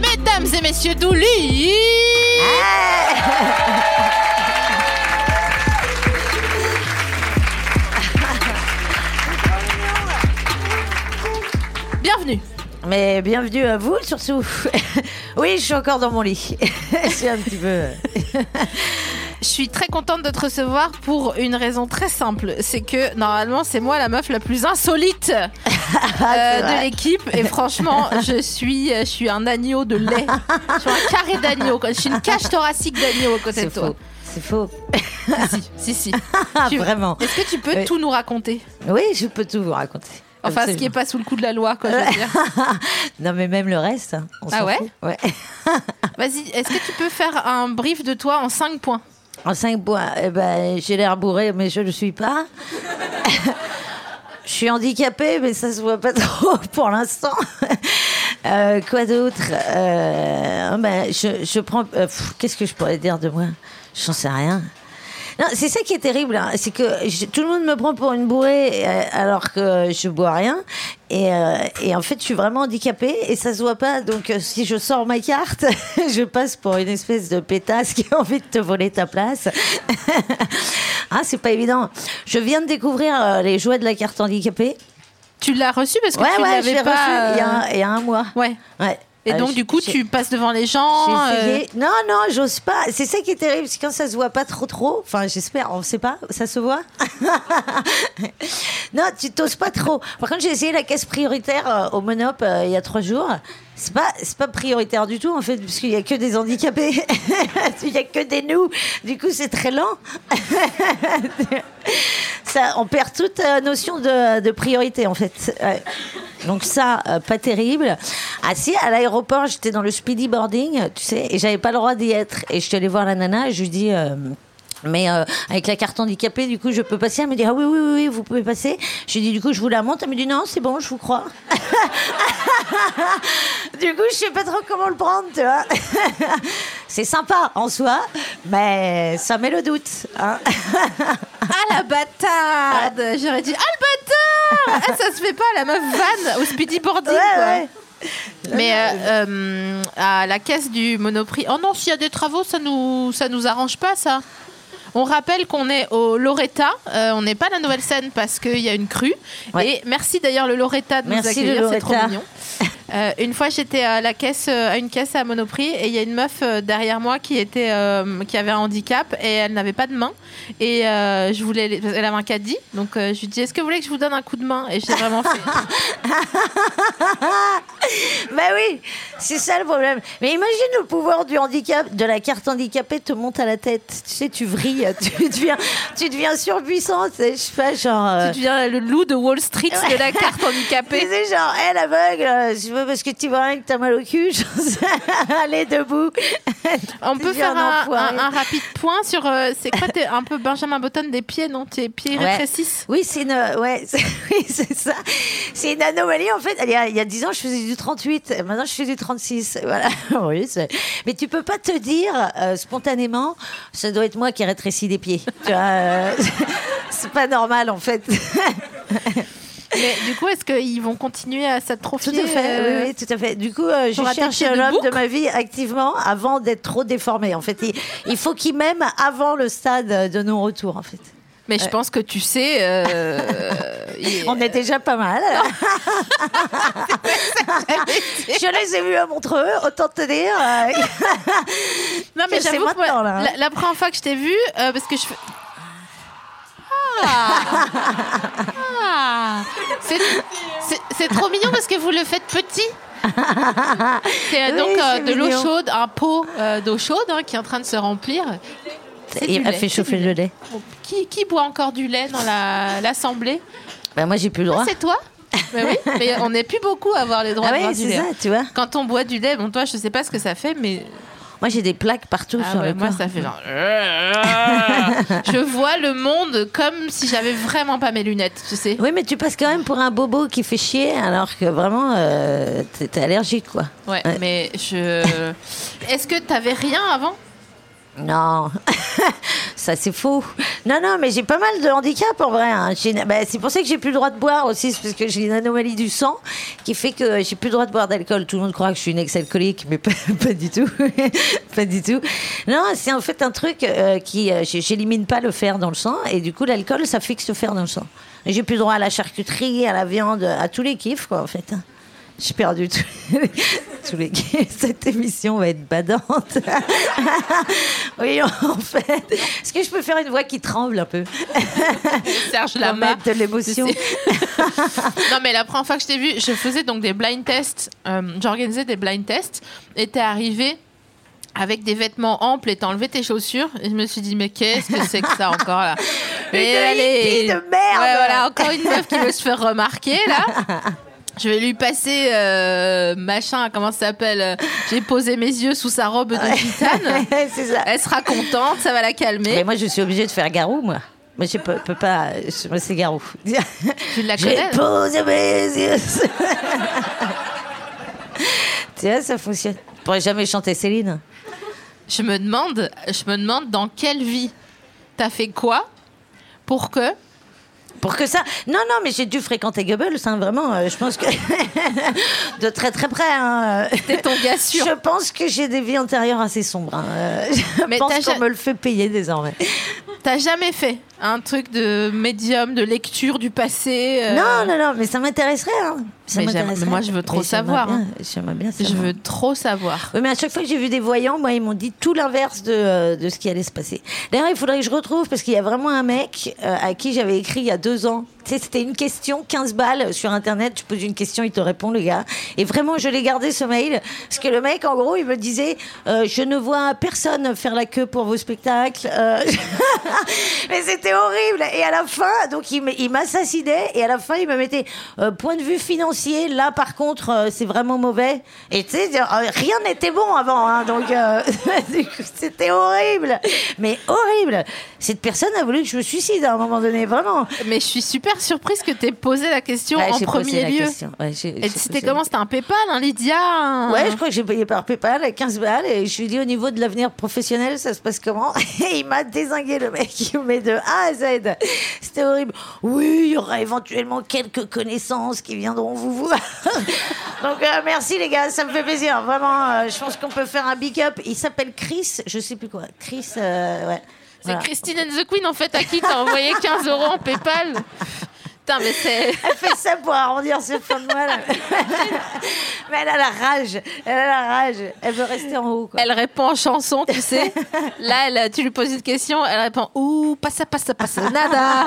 Mesdames et messieurs Douli Bienvenue Mais bienvenue à vous surtout. oui, je suis encore dans mon lit. C'est un petit peu. Je suis très contente de te recevoir pour une raison très simple. C'est que normalement, c'est moi la meuf la plus insolite euh, vrai. de l'équipe. Et franchement, je suis, je suis un agneau de lait. Je suis un carré d'agneau. Je suis une cage thoracique d'agneau à côté de toi. faux. C'est faux. Si, si, si. Ah, Tu- vraiment. Est-ce que tu peux Oui. tout nous raconter? Oui, je peux tout vous raconter. Enfin, ce qui Absolument. est pas sous le coup de la loi, quoi, je veux dire. Non, mais même le reste. on Ah ouais. Ouais. Vas-y, est-ce que tu peux faire un brief de toi en 5 points En 5 points, eh ben, j'ai l'air bourré, mais je ne le suis pas. je suis handicapée, mais ça se voit pas trop pour l'instant. Euh, quoi d'autre Euh, ben, je, je prends. euh, Qu'est-ce que je pourrais dire de moi? J'en sais rien. Non, c'est ça qui est terrible, hein, c'est que je- tout le monde me prend pour une bourrée euh, alors que je bois rien. Et, euh, et en fait, je suis vraiment handicapée et ça se voit pas. Donc, euh, si je sors ma carte, je passe pour une espèce de pétasse qui a envie de te voler ta place. ah, c'est pas évident. Je viens de découvrir les joies de la carte handicapée. Tu l'as reçu parce que Ouais, tu ouais, l'avais pas. il y, a, il y a un mois. Ouais. Ouais. Et Euh, donc, du coup, tu passes devant les gens. j'ai euh, essayé. Non, non, j'ose pas. C'est ça qui est terrible, c'est quand ça se voit pas trop, trop. Enfin, j'espère, on sait pas, ça se voit. non, tu t'oses pas trop. Par contre, j'ai essayé la caisse prioritaire euh, au Monop euh, il y a trois jours. C'est pas, pas prioritaire du tout en fait, puisqu'il y a que des handicapés. il y a que des nous. Du coup, c'est très lent. ça, on perd toute euh, notion de, de priorité en fait. Donc ça, euh, pas terrible. Ah si, à l'aéroport, j'étais dans le speedy boarding, tu sais, et j'avais pas le droit d'y être. Et je suis allée voir la nana et je lui dis... euh, mais euh, avec la carte handicapée, du coup, je peux passer. Elle me dit ah oui oui oui, vous pouvez passer. Je lui dis du coup je vous la monte. Elle me dit non c'est bon, je vous crois. du coup je sais pas trop comment le prendre, tu vois. c'est sympa en soi, mais ça met le doute. hein. Ah la bâtarde J'aurais dit Ah le bâtard Ah, Ça se fait pas, la meuf vanne au speedy boarding Ouais, quoi. ouais. Mais euh, euh, à la caisse du Monoprix. Oh non, s'il y a des travaux, ça nous ça nous arrange pas ça. On rappelle qu'on est au Loretta, euh, on n'est pas à la nouvelle scène parce qu'il y a une crue. Ouais. Et merci d'ailleurs le Loretta de Merci, nous accueillir, c'est trop mignon. Euh, une fois, j'étais à la caisse, euh, à une caisse à Monoprix, et il y a une meuf euh, derrière moi qui était, euh, qui avait un handicap et elle n'avait pas de main. Et euh, je voulais, elle avait un caddie, donc je lui dis, est-ce que vous voulez que je vous donne un coup de main? Et j'ai vraiment fait. Bah oui, c'est ça le problème. Mais imagine le pouvoir du handicap, de la carte handicapée te monte à la tête. Tu sais, tu vrilles, tu deviens, tu deviens surpuissante. Je sais pas, genre. euh, tu deviens le loup de Wall Street de la carte handicapée. sais, genre, elle aveugle, euh, je veux parce que tu vois rien que t'as mal au cul. Allez, debout. On peut faire un, enfoiré. un- un rapide point sur. euh, c'est quoi T'es un peu Benjamin Button des pieds, non? Tes pieds Ouais. rétrécissent? Oui, c'est une, ouais, c'est- oui, c'est ça. C'est une anomalie en fait. Il y, a, il y a 10 ans, je faisais du 38. et Maintenant, je fais du 36. Voilà. Oui, c'est- mais tu peux pas te dire euh, spontanément, ça doit être moi qui ai rétréci les pieds. Tu vois, euh, c'est pas normal en fait. Mais du coup, est-ce qu'ils vont continuer à s'atrophier Tout à fait. euh, Oui, oui, tout à fait. Du coup, euh, je cherche l'homme de ma vie activement avant d'être trop déformé. En fait, il, il faut qu'il m'aime avant le stade de non-retour. En fait. Mais je pense que tu sais. euh, On est déjà pas mal. je les ai vus à Montreux, autant te dire. euh, Non, mais j'avoue que moi, maintenant, là, hein. la, la première fois que je t'ai vu, euh, parce que je fais. Ah. C'est- c'est- trop mignon parce que vous le faites petit. C'est euh, Oui, donc euh, de l'eau chaude, un pot euh, d'eau chaude hein, qui est en train de se remplir. Il a fait chauffer le lait. Bon, Qui, qui boit encore du lait dans la- l'assemblée? Bah, moi, j'ai plus le droit. C'est toi? Mais oui, mais on n'est plus beaucoup à avoir les droits Ah de ouais, boire du lait. ça, tu vois. Quand on boit du lait, bon toi je sais pas ce que ça fait, mais Moi, j'ai des plaques partout ah sur ouais, le moi corps. ça fait genre. je vois le monde comme si j'avais vraiment pas mes lunettes, tu sais. Oui, mais tu passes quand même pour un bobo qui fait chier, alors que vraiment, euh, t'es allergique, quoi. Ouais, Ouais. mais je. Est-ce que t'avais rien avant? Non, ça c'est faux. Non, non, mais j'ai pas mal de handicap en vrai. hein. Bah, c'est pour ça que j'ai plus le droit de boire aussi, parce que j'ai une anomalie du sang qui fait que j'ai plus le droit de boire d'alcool. Tout le monde croit que je suis une ex-alcoolique, mais pas, pas du tout. pas du tout. Non, c'est en fait un truc euh, qui. euh, j'élimine pas le fer dans le sang et du coup, l'alcool, ça fixe le fer dans le sang. J'ai plus le droit à la charcuterie, à la viande, à tous les kiffs, quoi, en fait. J'ai perdu tous les Cette émission va être badante. oui, en fait. Est-ce que je peux faire une voix qui tremble un peu? Serge Lama. de l'émotion. Non, mais la première fois que je t'ai vu, je faisais donc des blind tests. euh, J'organisais des blind tests. Et t'es arrivé avec des vêtements amples et t'as enlevé tes chaussures. Et je me suis dit, mais qu'est-ce que c'est que ça encore là? Une hippie de merde. Ouais, voilà, encore une meuf qui veut se faire remarquer là. Je vais lui passer euh, machin, comment ça s'appelle euh, J'ai posé mes yeux sous sa robe de gitane. c'est ça. Elle sera contente, ça va la Mais calmer. moi, je suis obligée de faire Garou, moi. Moi, je peux, peux pas. je- Moi, c'est Garou. Tu la J'ai connais posé mes yeux. tu vois, ça fonctionne. Je pourrais jamais chanter Céline. Je me demande, je me demande dans quelle vie t'as fait quoi pour que Pour que ça. Non, non, mais j'ai dû fréquenter Goebbels, hein, vraiment. euh, je pense que. de très, très près. Hein. t'es ton gars sûr. Je pense que j'ai des vies antérieures assez sombres. hein. Euh, Je Mais pense qu'on ja- me le fait payer désormais. T'as jamais fait un truc de médium, de lecture du passé euh, Non, non, non, mais ça m'intéresserait. Hein. Ça Mais moi, je veux trop savoir, bien- hein. Bien Je savoir. veux trop savoir. Oui, mais à chaque fois que j'ai vu des voyants, moi, ils m'ont dit tout l'inverse de, euh, de ce qui allait se passer. D'ailleurs, il faudrait que je retrouve, parce qu'il y a vraiment un mec euh, à qui j'avais écrit il y a deux ans. C'était une question, 15 balles sur Internet. Tu poses une question, il te répond, le gars. Et vraiment, je l'ai gardé, ce mail. Parce que le mec, en gros, il me disait euh, Je ne vois personne faire la queue pour vos spectacles. Euh, mais c'était horrible. Et à la fin, donc, il m'assassinait. Et à la fin, il me mettait euh, Point de vue financier, là, par contre, c'est vraiment mauvais. Et tu sais, rien n'était bon avant. hein, donc, c'était horrible. Mais horrible. Cette personne a voulu que je me suicide à un moment donné, vraiment. Mais je suis super surprise que t'aies posé la question Ouais, en premier lieu. Ouais, Et c'était comment C'était un PayPal, un Lydia un- Ouais, je crois que j'ai payé par PayPal à 15 balles et je lui ai dit au niveau de l'avenir professionnel, ça se passe comment Et il m'a désingué le mec, il me met de A à Z. C'était horrible. Oui, il y aura éventuellement quelques connaissances qui viendront vous voir. Donc euh, merci les gars, ça me fait plaisir. Vraiment, euh, je pense qu'on peut faire un big up. Il s'appelle Chris, je sais plus quoi. Chris, euh, ouais. C'est Voilà. Christine and the Queen en fait à qui t'as envoyé 15 euros en PayPal. Putain, mais c'est. Elle fait ça pour arrondir ses fins de mois. là. Mais elle a la rage. Elle a la rage. Elle veut rester en haut. Quoi. Elle répond en chanson, tu sais. Là, elle, tu lui poses une question, elle répond Ouh, passa, passa, passa, nada.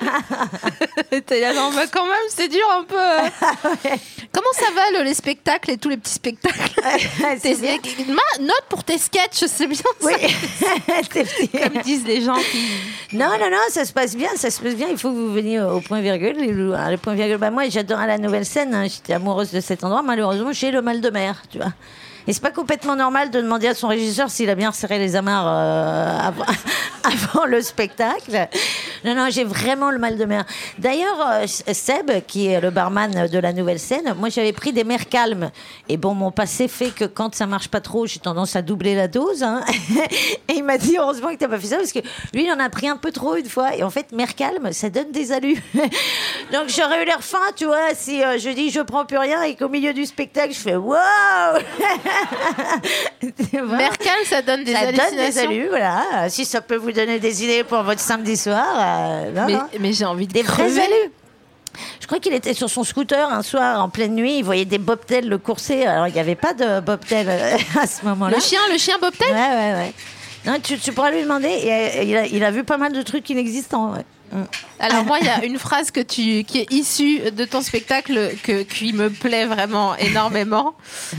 T'es là, non, mais quand même, c'est dur un peu. Comment ça va, le- les spectacles et tous les petits spectacles C'est Tes- bien. Ma- Note pour tes sketchs, c'est bien Oui. ça. Comme disent les gens qui. Non, non, non, ça se passe bien, ça se passe bien. Il faut que vous veniez au point virgule. Alors, Le point virgule, bah, moi, j'adorais la nouvelle scène. hein. J'étais amoureuse de cet endroit. Malheureusement, j'ai le mal de mer, tu vois. Et c'est pas complètement normal de demander à son régisseur s'il a bien serré les amarres euh, avant, le spectacle. Non, non, j'ai vraiment le mal de mer. D'ailleurs, euh, Seb, qui est le barman de la nouvelle scène, moi j'avais pris des mers calmes. Et bon, mon passé fait que quand ça marche pas trop, j'ai tendance à doubler la dose. hein. Et il m'a dit heureusement que t'as pas fait ça parce que lui, il en a pris un peu trop une fois. Et en fait, mer calme, ça donne des alus. Donc j'aurais eu l'air fin, tu vois, si euh, je dis je prends plus rien et qu'au milieu du spectacle, je fais wow Mercal, ça donne des Ça donne des hallucinations. alus, voilà. Euh, Si ça peut vous donner des idées pour votre samedi soir, euh, non, mais non. mais j'ai envie de des vrais crever. alus. Je crois qu'il était sur son scooter un soir en pleine nuit. Il voyait des bobtails le courser. Alors il n'y avait pas de bobtail euh, à ce moment-là. Le chien, le chien bobtail? Ouais, ouais, ouais. Non, tu, tu pourras lui demander. Euh, il, a, il a vu pas mal de trucs inexistants. ouais. Alors moi, il y a une phrase que tu, qui est issue de ton spectacle que, qui me plaît vraiment énormément.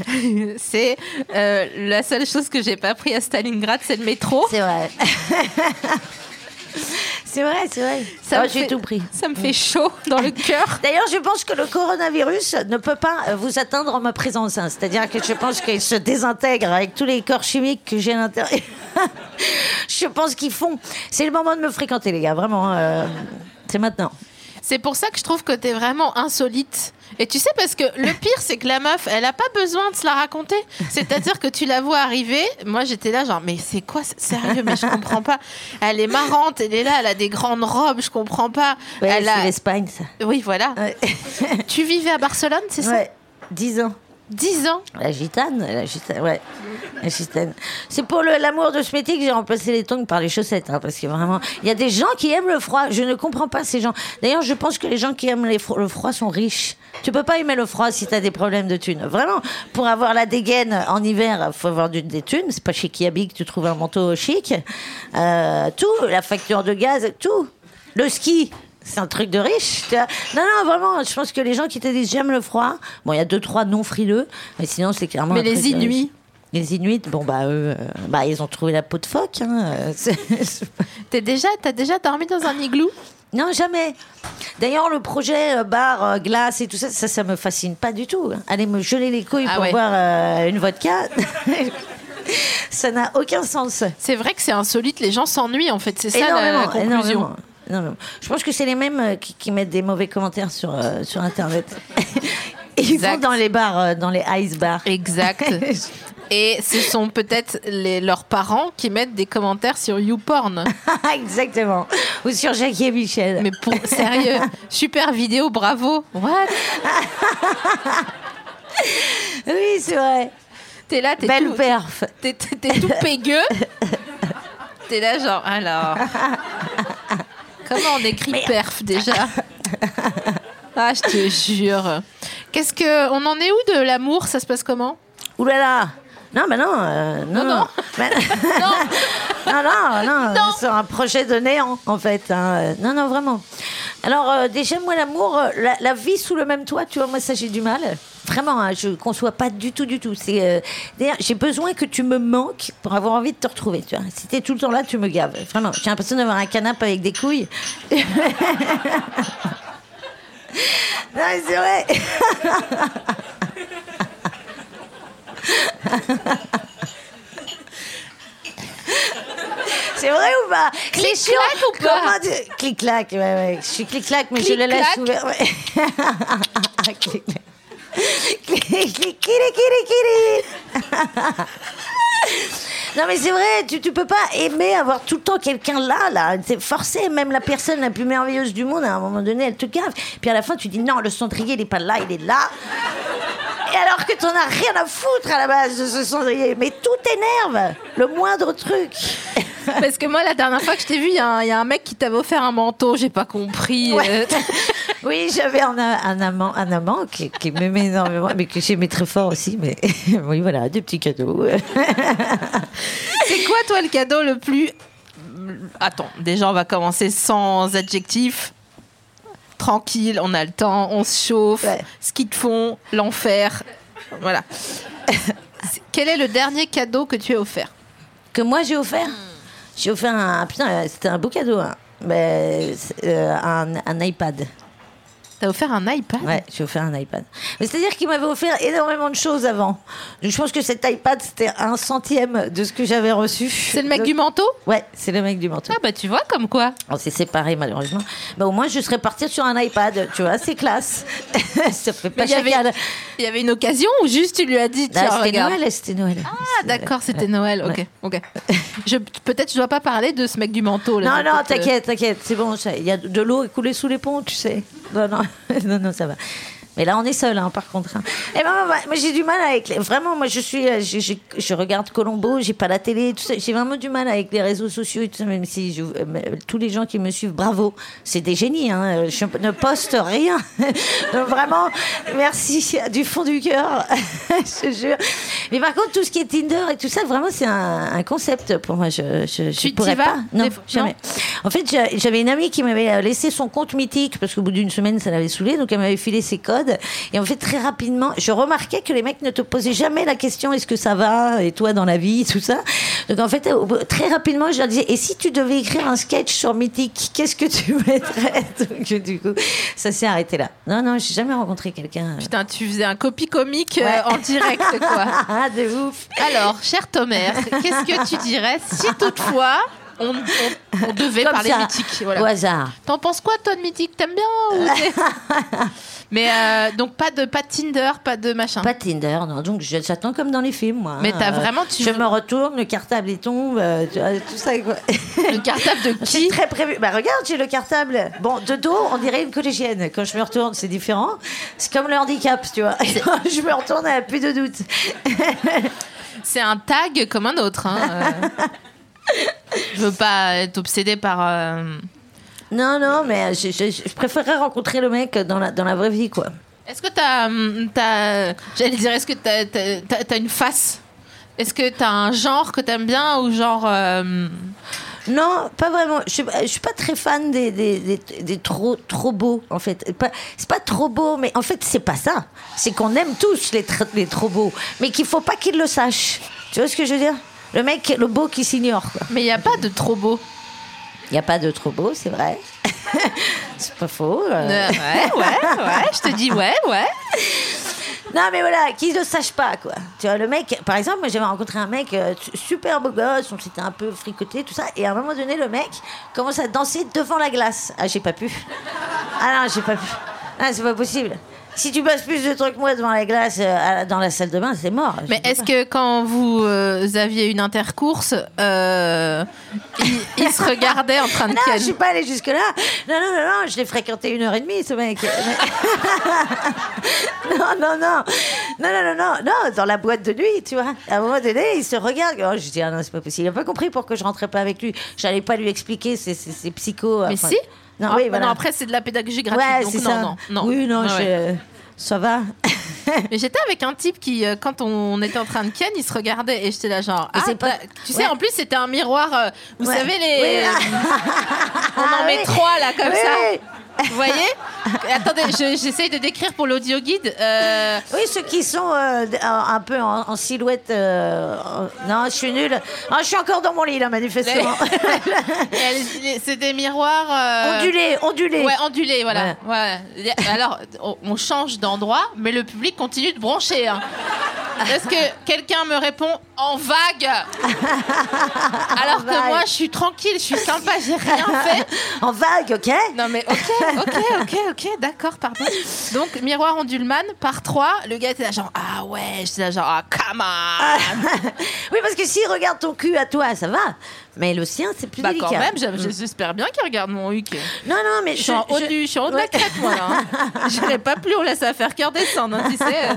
c'est euh, la seule chose que j'ai pas pris à Stalingrad, c'est le métro. C'est vrai. c'est vrai, c'est vrai. Ça Oh, me J'ai fait- tout pris. Ça me fait chaud dans le cœur. D'ailleurs, je pense que le coronavirus ne peut pas euh, vous atteindre en ma présence. hein. C'est-à-dire que je pense qu'il se désintègre avec tous les corps chimiques que j'ai à l'intérieur. je pense qu'ils font. C'est le moment de me fréquenter, les gars. Vraiment, euh, c'est maintenant. C'est pour ça que je trouve que t'es vraiment insolite. Et tu sais, parce que le pire, c'est que la meuf, elle a pas besoin de se la raconter. C'est-à-dire que tu la vois arriver. Moi, j'étais là, genre, mais c'est quoi Sérieux, mais je comprends pas. Elle est marrante, elle est là, elle a des grandes robes, je comprends pas. Ouais, elle c'est a... l'Espagne, ça. Oui, voilà. Ouais. Tu vivais à Barcelone, c'est ça? Ouais, 10 ans. 10 ans. La gitane, la gitane, ouais. C'est pour l'amour de ce métier que j'ai remplacé les tongs par les chaussettes, hein, parce que vraiment, il y a des gens qui aiment le froid. Je ne comprends pas ces gens. D'ailleurs, je pense que les gens qui aiment le froid sont riches. Tu peux pas aimer le froid si tu as des problèmes de thunes. Vraiment, pour avoir la dégaine en hiver, faut avoir des thunes. C'est pas chez Kiabi que tu trouves un manteau chic. Euh, tout, la facture de gaz, tout. Le ski. C'est un truc de riche. Non, non, vraiment, je pense que les gens qui te disent j'aime le froid, bon, il y a deux, trois non frileux, mais sinon, c'est clairement. Mais un les. Inuits Les Inuits, bon, bah, eux, euh, bah, ils ont trouvé la peau de phoque. Hein. T'es déjà, t'as déjà dormi dans un igloo? Non, jamais. D'ailleurs, le projet euh, bar, euh, glace et tout ça, ça, ça me fascine pas du tout. Aller me geler les couilles Ah pour ouais. boire euh, une vodka, ça n'a aucun sens. C'est vrai que c'est insolite, les gens s'ennuient en fait, c'est ça la- la, énormément, conclusion. énormément, énormément. Je pense que c'est les mêmes euh, qui, qui mettent des mauvais commentaires sur, euh, sur Internet. Ils Exact. vont dans les bars, euh, dans les ice bars. Exact. Et ce sont peut-être leurs parents qui mettent des commentaires sur YouPorn. Exactement. Ou sur Jackie et Michel. Mais pour sérieux, super vidéo, bravo. What? Oui, c'est vrai. T'es là, t'es Belle tout, perf. t'es tout pégueux. T'es là genre, alors. Comment on écrit perf déjà Ah, je te jure. Qu'est-ce que. On en est où de l'amour? Ça se passe comment? Ouh là là non, mais non, euh, non, Non, non. Mais- non, non, non, c'est un projet de néant, en fait. hein. Euh, Non, non, vraiment. Alors, euh, déjà, moi, l'amour, euh, la, la vie sous le même toit, tu vois, moi, ça, j'ai du mal. Vraiment, hein, je ne conçois pas du tout, du tout. C'est, euh, d'ailleurs, j'ai besoin que tu me manques pour avoir envie de te retrouver, tu vois. Si t'es tout le temps là, tu me gaves. Vraiment, j'ai l'impression d'avoir un canapé avec des couilles. non, c'est vrai. C'est vrai ou pas? Clic-clac ou pas? Tu- Clic-clac, ouais, ouais. Je suis clic-clac, mais je le laisse ouvert. Ouais. Clic-clac. Non mais c'est vrai, tu, tu peux pas aimer avoir tout le temps quelqu'un là, là. C'est forcé, même la personne la plus merveilleuse du monde, à un moment donné, elle te gave. Puis à la fin, tu dis non, le cendrier, il est pas là, il est là. Et alors que t'en as rien à foutre à la base de ce cendrier. Mais tout t'énerve, le moindre truc. Parce que moi, la dernière fois que je t'ai vu, il y, a un- il y a un mec qui t'avait offert un manteau, j'ai pas compris. Ouais. euh. Oui, j'avais un, un amant, un amant qui, qui m'aimait énormément, mais que j'aimais très fort aussi. Mais oui, voilà, des petits cadeaux. C'est quoi, toi, le cadeau le plus. Attends, déjà, on va commencer sans adjectif. Tranquille, on a le temps, on se chauffe. Ouais. Ski de fond, l'enfer. Voilà. Quel est le dernier cadeau que tu as offert Que moi j'ai offert. J'ai offert un. Putain, c'était un beau cadeau. hein. Mais, euh, un, un iPad. T'as offert un iPad Ouais, j'ai offert un iPad. Mais c'est-à-dire qu'il m'avait offert énormément de choses avant. Je pense que cet iPad, c'était un centième de ce que j'avais reçu. C'est le mec Donc- du manteau Ouais, c'est le mec du manteau. Ah bah tu vois, comme quoi. On s'est séparés malheureusement. Mais au moins, je serais partie sur un iPad. Tu vois, c'est classe. Ça fait pas il y avait- une occasion ou juste tu lui as dit tiens, c'était. Noël, c'était Noël. Ah d'accord, c'était Noël. Ok, ok. Je peut-être je dois pas parler de ce mec du manteau. Là. Non, non, t'inquiète, t'inquiète, c'est bon. Il y a de l'eau écoulée sous les ponts, tu sais. Non, non, non, non, ça va. Mais là, on est seul, hein, par contre. hein. Et ben, moi, moi, j'ai du mal avec. les- Vraiment, moi, je suis. euh, je regarde Colombo, j'ai pas la télé, tout ça. J'ai vraiment du mal avec les réseaux sociaux et tout ça, même si je- euh, tous les gens qui me suivent, bravo. C'est des génies, hein. Je ne poste rien. Donc, vraiment, merci du fond du cœur. je jure. Mais par contre, tout ce qui est Tinder et tout ça, vraiment, c'est un, un concept pour moi. Je, je, je Tu pourrais vas pas. Non, jamais. En fait, j'a- j'avais une amie qui m'avait euh, laissé son compte mythique parce qu'au bout d'une semaine, ça l'avait saoulé. Donc, elle m'avait filé ses codes. Et en fait, très rapidement, je remarquais que les mecs ne te posaient jamais la question est-ce que ça va Et toi, dans la vie, tout ça. Donc, en fait, très rapidement, je leur disais et si tu devais écrire un sketch sur mythique, qu'est-ce que tu mettrais? Donc, du coup, ça s'est arrêté là. Non, non, j'ai jamais rencontré quelqu'un. euh, Putain, tu faisais un copie comique euh, en direct, quoi. Ah, de ouf. Alors, cher Tomer, qu'est-ce que tu dirais si toutefois on, on- on devait Comme parler ça, mythique voilà. Au hasard. T'en penses quoi, toi, de mythique? T'aimes bien ou Mais euh, donc, pas de, pas de Tinder, pas de machin. Pas de Tinder, non. Donc j'attends comme dans les films, moi. Mais t'as Euh, vraiment- tu Je me retourne, le cartable il tombe, euh, tout ça quoi. Le cartable de qui? très prévu. Bah regarde, j'ai le cartable. Bon, de dos, on dirait une collégienne. Quand je me retourne, c'est différent. C'est comme le handicap, tu vois. Quand je me retourne, n'y a plus de doute. C'est un tag comme un autre. hein, euh. Je veux pas être obsédée par. euh, Non, non, mais je, je- je préférerais rencontrer le mec dans la, dans la vraie vie, quoi. Est-ce que t'as. hum, t'as- J'allais dire, est-ce que t'as, t'as- t'as- t'as une face? Est-ce que t'as un genre que t'aimes bien ou genre. euh, Non, pas vraiment. Je suis, je suis pas très fan des, des, des- des trop, trop beaux, en fait. Pas- C'est pas trop beau, mais en fait, c'est pas ça. C'est qu'on aime tous les, tr- les trop beaux, mais qu'il faut pas qu'ils le sachent. Tu vois ce que je veux dire? Le mec, le beau qui s'ignore. Mais il n'y a pas de trop beau. Il n'y a pas de trop beau, c'est vrai. c'est pas faux. euh. Euh, ouais, ouais, ouais. Je te dis ouais, ouais. Non, mais voilà, qu'ils ne sachent pas, quoi. Tu vois, le mec, par exemple, moi j'avais rencontré un mec euh, su- super beau gosse, on s'était un peu fricoté, tout ça, et à un moment donné, le mec commence à danser devant la glace. Ah, j'ai pas pu. Ah non, j'ai pas pu. Ah, c'est pas possible. Si tu passes plus de trucs que moi devant la glace euh, dans la salle de bain, c'est mort. Mais est-ce que quand vous euh, aviez une intercourse, euh, il, il se regardait en train de Non, ken je suis pas allée jusque-là. Non, non, non, non, je l'ai fréquenté une heure et demie, ce mec. Non, non, non. Non, non, non, non, non, dans la boîte de nuit, tu vois. À un moment donné, il se regarde. Oh, je dis, ah non, c'est pas possible. Il a pas compris pourquoi je rentrais pas avec lui. J'allais pas lui expliquer, c'est c'est- c'est psycho. Mais enfin. si Non, Ah, oui, voilà. non, après, c'est de la pédagogie gratuite. ouais, donc non, ça. non, non. Oui, non, Ouais, je... ouais. ça va. Mais j'étais avec un type qui, euh, quand on était en train de ken, il se regardait et j'étais là genre. Ah, pas- bah, Tu sais, Ouais. en plus, c'était un miroir. euh, vous Ouais. savez, les. Oui, on en Ah, met trois là, comme Oui, ça. Vous voyez Attendez, je- j'essaye de décrire pour l'audio guide. euh, Oui, ceux qui sont euh, un peu en, en silhouette. euh, Non, je suis nulle. Ah, je suis encore dans mon lit, là, manifestement. les- c'est des miroirs. euh, ondulé, ondulé. Ouais, ondulé, voilà. Ouais. Alors, on- on change d'endroit, mais le public continue de broncher. hein. Est-ce que quelqu'un me répond en vague Alors que vague. moi, je suis tranquille, je suis sympa, j'ai rien fait. En vague, ok Non mais ok, ok, ok, ok, d'accord, pardon. Donc, miroir ondulman, par 3, le gars était là genre, ah ouais, j'étais là genre, ah, come on Oui, parce que s'il regarde ton cul à toi, ça va. Mais le sien, c'est plus Bah délicat. quand même, j'espère bien qu'il regarde mon huc. Non, non, mais Je suis en haut, je- du, je suis en haut de la crête, moi, là. hein. J'irai pas plus, on laisse à faire cœur descendre, hein, tu sais.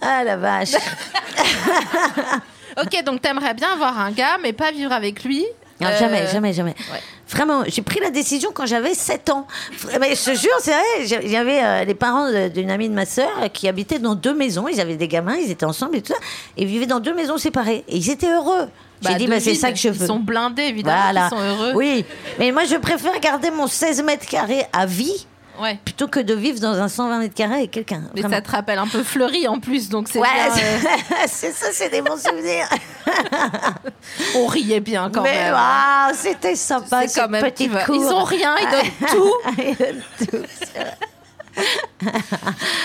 Ah la vache. Ok, donc t'aimerais bien avoir un gars, mais pas vivre avec lui. Non, Euh, Jamais, jamais, jamais. ouais. Vraiment, j'ai pris la décision quand j'avais 7 ans. Mais je te jure, c'est vrai. j'ai- Il y avait euh, les parents d'une amie de ma sœur qui habitaient dans deux maisons. Ils avaient des gamins, ils étaient ensemble et tout ça. Et ils vivaient dans deux maisons séparées. Et ils étaient heureux. J'ai dit, de bah, c'est ça que je veux. Ils sont blindés, évidemment, Voilà. ils sont heureux. Oui, mais moi je préfère garder mon 16 mètres carrés à vie Ouais. plutôt que de vivre dans un 120 mètres carrés avec quelqu'un. Mais Vraiment. ça te rappelle un peu Fleury en plus, donc c'est Ouais, euh, c'est ça, c'est des bons souvenirs. on riait bien quand mais même. waouh, c'était sympa, cette quand même, tu petite cour. Ils ont rien, ils donnent tout. Ils donnent tout.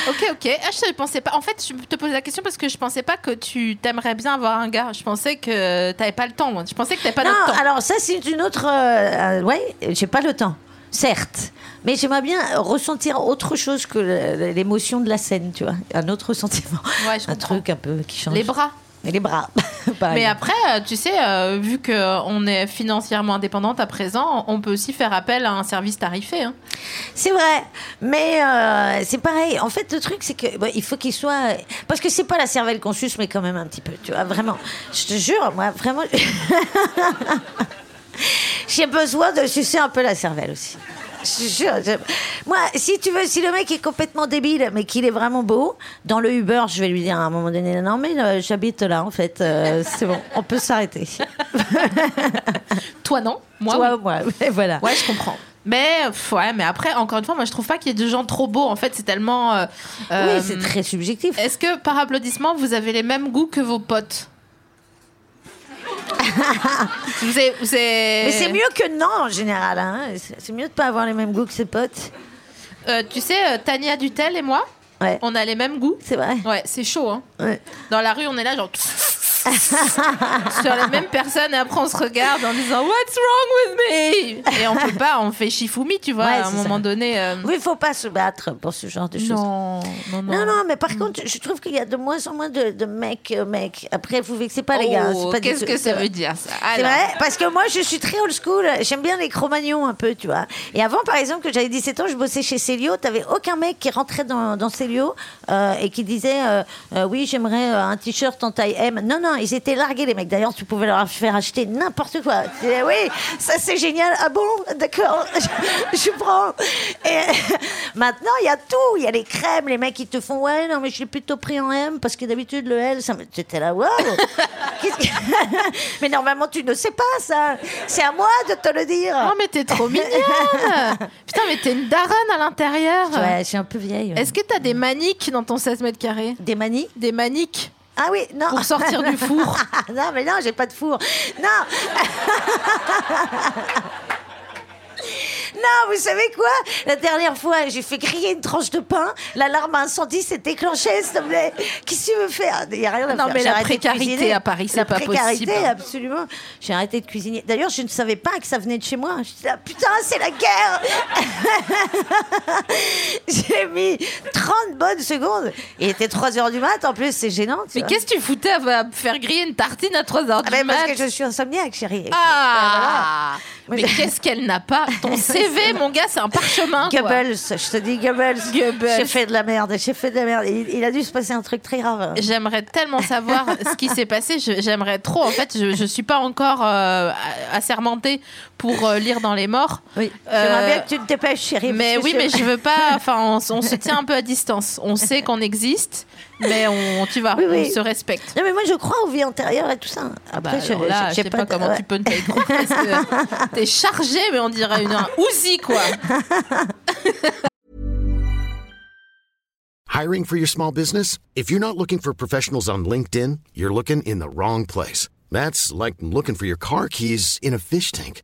Ok, ok. Ah, je ne pensais pas. En fait, je te pose la question parce que je pensais pas que tu t'aimerais bien avoir un gars. Je pensais que t'avais pas le temps. Je pensais que t'avais pas non, notre temps. alors ça c'est une autre. euh, euh, ouais, j'ai pas le temps, certes, mais j'aimerais bien ressentir autre chose que l'émotion de la scène, tu vois, un autre sentiment, Ouais, je un comprends. truc un peu qui change. Les bras. Et les bras. Mais après, euh, tu sais, euh, vu qu'on est financièrement indépendante à présent, on peut aussi faire appel à un service tarifé. hein. C'est vrai, mais euh, c'est pareil. En fait, le truc, c'est que bon, il faut qu'il soit. Parce que c'est pas la cervelle qu'on suce, mais quand même un petit peu, tu vois, vraiment. Je te jure, moi, vraiment. J'ai besoin de sucer un peu la cervelle aussi. Je je- Moi, si tu veux, si le mec est complètement débile, mais qu'il est vraiment beau, dans le Uber, je vais lui dire à un moment donné Non, mais euh, j'habite là, en fait. euh, c'est bon, on peut s'arrêter. Toi, non? Moi, Toi, oui. moi, voilà. Ouais, je comprends. Mais, ouais, mais après, encore une fois, moi, je trouve pas qu'il y ait de gens trop beaux. En fait, c'est tellement. euh, Oui, c'est très subjectif. Est-ce que, par applaudissement, vous avez les mêmes goûts que vos potes? Vous avez, vous avez- Mais c'est mieux que non en général. hein. C'est- C'est mieux de pas avoir les mêmes goûts que ses potes. Euh, tu sais, euh, Tania Dutel et moi, Ouais. on a les mêmes goûts. C'est vrai. Ouais, c'est chaud. Hein. Ouais. Dans la rue, on est là, genre. sur la même personne, et après, on se regarde en disant What's wrong with me? Et on peut pas, on fait Shifumi, tu vois, Ouais, à un moment ça. donné. euh, Oui, il faut pas se battre pour ce genre de choses. Non, non, non. Non, non, mais par contre, je trouve qu'il y a de moins en moins de, de mecs, euh, mecs. Après, vous vexez pas, les gars. Oh, pas du Qu'est-ce que ça veut dire, ça? C'est vrai, parce que moi je suis très old school, j'aime bien les cro-magnons un peu, tu vois. Et avant, par exemple, que j'avais 17 ans, je bossais chez Célio, t'avais aucun mec qui rentrait dans, dans Célio euh, et qui disait euh, Oui, j'aimerais un t-shirt en taille M. Non, non, ils étaient largués, les mecs. D'ailleurs, tu pouvais leur faire acheter n'importe quoi. Tu disais, oui, ça c'est génial. Ah bon? D'accord, je, je prends. Et maintenant, il y a tout. Il y a les crèmes, les mecs qui te font Ouais, non, mais je l'ai plutôt pris en M parce que d'habitude, le L, ça me. J'étais là, waouh que- Mais normalement, tu ne sais pas ça. C'est à moi de te le dire. Oh, mais t'es trop mignonne Putain, mais t'es une daronne à l'intérieur Ouais, je suis un peu vieille. ouais. Est-ce que t'as des maniques dans ton 16 mètres carrés? Des manies? Des maniques Ah oui, non. pour sortir du four non, mais non, j'ai pas de four. Non. Non, vous savez quoi? La dernière fois, j'ai fait griller une tranche de pain. L'alarme incendie s'est déclenchée, s'il te plaît. Qu'est-ce que tu veux faire? Il n'y a rien à Non, faire. mais J'ai la précarité à Paris, c'est La pas précarité, possible. absolument. J'ai arrêté de cuisiner. D'ailleurs, je ne savais pas que ça venait de chez moi. Je disais, ah, putain, c'est la guerre J'ai mis 30 bonnes secondes. Il était 3 heures du mat, en plus, c'est gênant. Mais vois. qu'est-ce que tu foutais à faire griller une tartine à 3h Ah du ben, parce que je suis insomniaque, chérie. Ah Moi, Mais je- qu'est-ce qu'elle n'a pas Ton CV, mon gars, c'est un parchemin. quoi. Goebbels, je te dis Goebbels. Goebbels. J'ai fait de la merde, j'ai fait de la merde. Il, il a dû se passer un truc très grave. J'aimerais tellement savoir ce qui s'est passé. Je- J'aimerais trop. En fait, je, je suis pas encore euh, assermentée pour euh, lire dans les morts. Oui. Euh, J'aimerais bien que tu te dépêches, chérie. Mais parce que oui, mais je veux pas. Enfin, on, s- on se tient un peu à distance. On sait qu'on existe, mais on, tu vois, Oui, oui. on se respecte. Non, mais moi, je crois aux vies antérieures et tout ça. Ah bah, Après, alors là, je sais pas, de- comment ouais. tu peux ne pas y croire parce que t'es chargé, mais on dirait une, un Uzi, quoi. Hiring for your small business? If you're not looking for professionals on LinkedIn, you're looking in the wrong place. That's like looking for your car keys in a fish tank.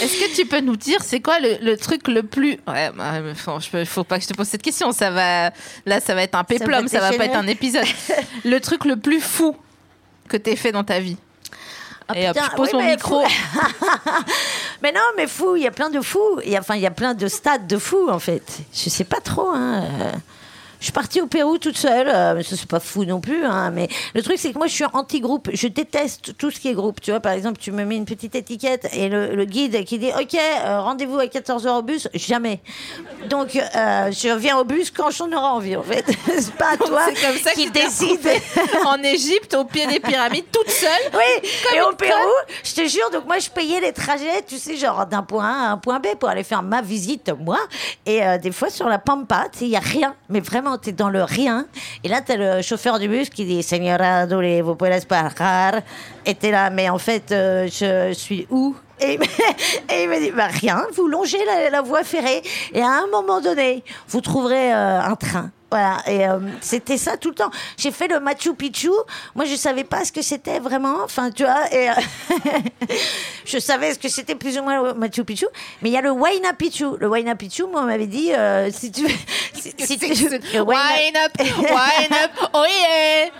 Est-ce que tu peux nous dire, c'est quoi le, le truc le plus. Ouais, bah, faut, je faut pas que je te pose cette question. Ça va, là, ça va être un péplum, ça, va va pas être un épisode. le truc le plus fou que t'aies fait dans ta vie. Et hop, putain, je pose oui, mon mais micro. Mais non, mais fou, il y a plein de fous. Il y a, enfin, il y a plein de stades de fous, en fait. Je sais pas trop. Hein. Je suis partie au Pérou toute seule, euh, c'est pas fou non plus. Hein, mais le truc c'est que moi je suis anti-groupe. Je déteste tout ce qui est groupe. Tu vois, par exemple, tu me mets une petite étiquette et le, le guide qui dit OK, euh, rendez-vous à 14h au bus, jamais. Donc euh, je viens au bus quand j'en aurai envie en fait. c'est pas à toi comme ça qui décide. en Égypte, au pied des pyramides, toute seule. Oui, Comme et au Pérou, je te jure, donc moi je payais les trajets, tu sais, genre d'un point A à un point B pour aller faire ma visite, moi. Et euh, des fois sur la Pampa, tu sais, il n'y a rien, mais vraiment, tu es dans le rien. Et là, tu as le chauffeur du bus qui dit Señora Dole, vous pouvez parar? Et tu es là, mais en fait, euh, je suis où? Et, il me- dit, bah rien, vous longez la, la voie ferrée et à un moment donné, vous trouverez euh, un train. Voilà, et euh, c'était ça tout le temps. J'ai fait le Machu Picchu. Moi, je savais pas ce que c'était vraiment. Enfin, tu vois, et euh, je savais ce que c'était plus ou moins le Machu Picchu. Mais il y a le Huayna Picchu. Le Huayna Picchu, moi, on m'avait dit, euh, si tu si, si tu- Wine up, wine up, oh yeah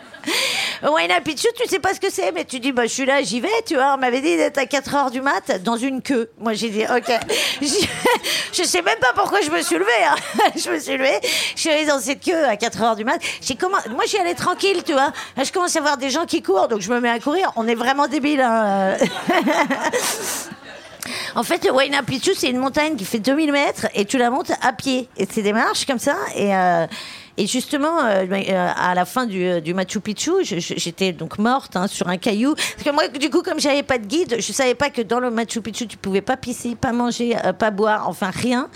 Huayna Picchu, tu sais pas ce que c'est, mais tu dis, bah, je suis là, j'y vais, tu vois. On m'avait dit d'être à 4 heures du mat dans une queue. Moi, j'ai dit, ok. Je- je sais même pas pourquoi je me suis levée. hein. Je me suis levée, je suis allée dans cette queue à 4 heures du mat. J'ai comment... Moi, j'y allais tranquille, tu vois. Je commence à voir des gens qui courent, donc je me mets à courir. On est vraiment débiles. hein. En fait, le c'est une montagne qui fait 2000 mètres et tu la montes à pied. Et c'est des marches comme ça. Et, euh, et justement, euh, euh, à la fin du, euh, du Machu Picchu, j'étais donc morte hein, sur un caillou. Parce que moi, du coup, comme j'avais pas de guide, je savais pas que dans le Machu Picchu, tu pouvais pas pisser, pas manger, euh, pas boire, enfin rien.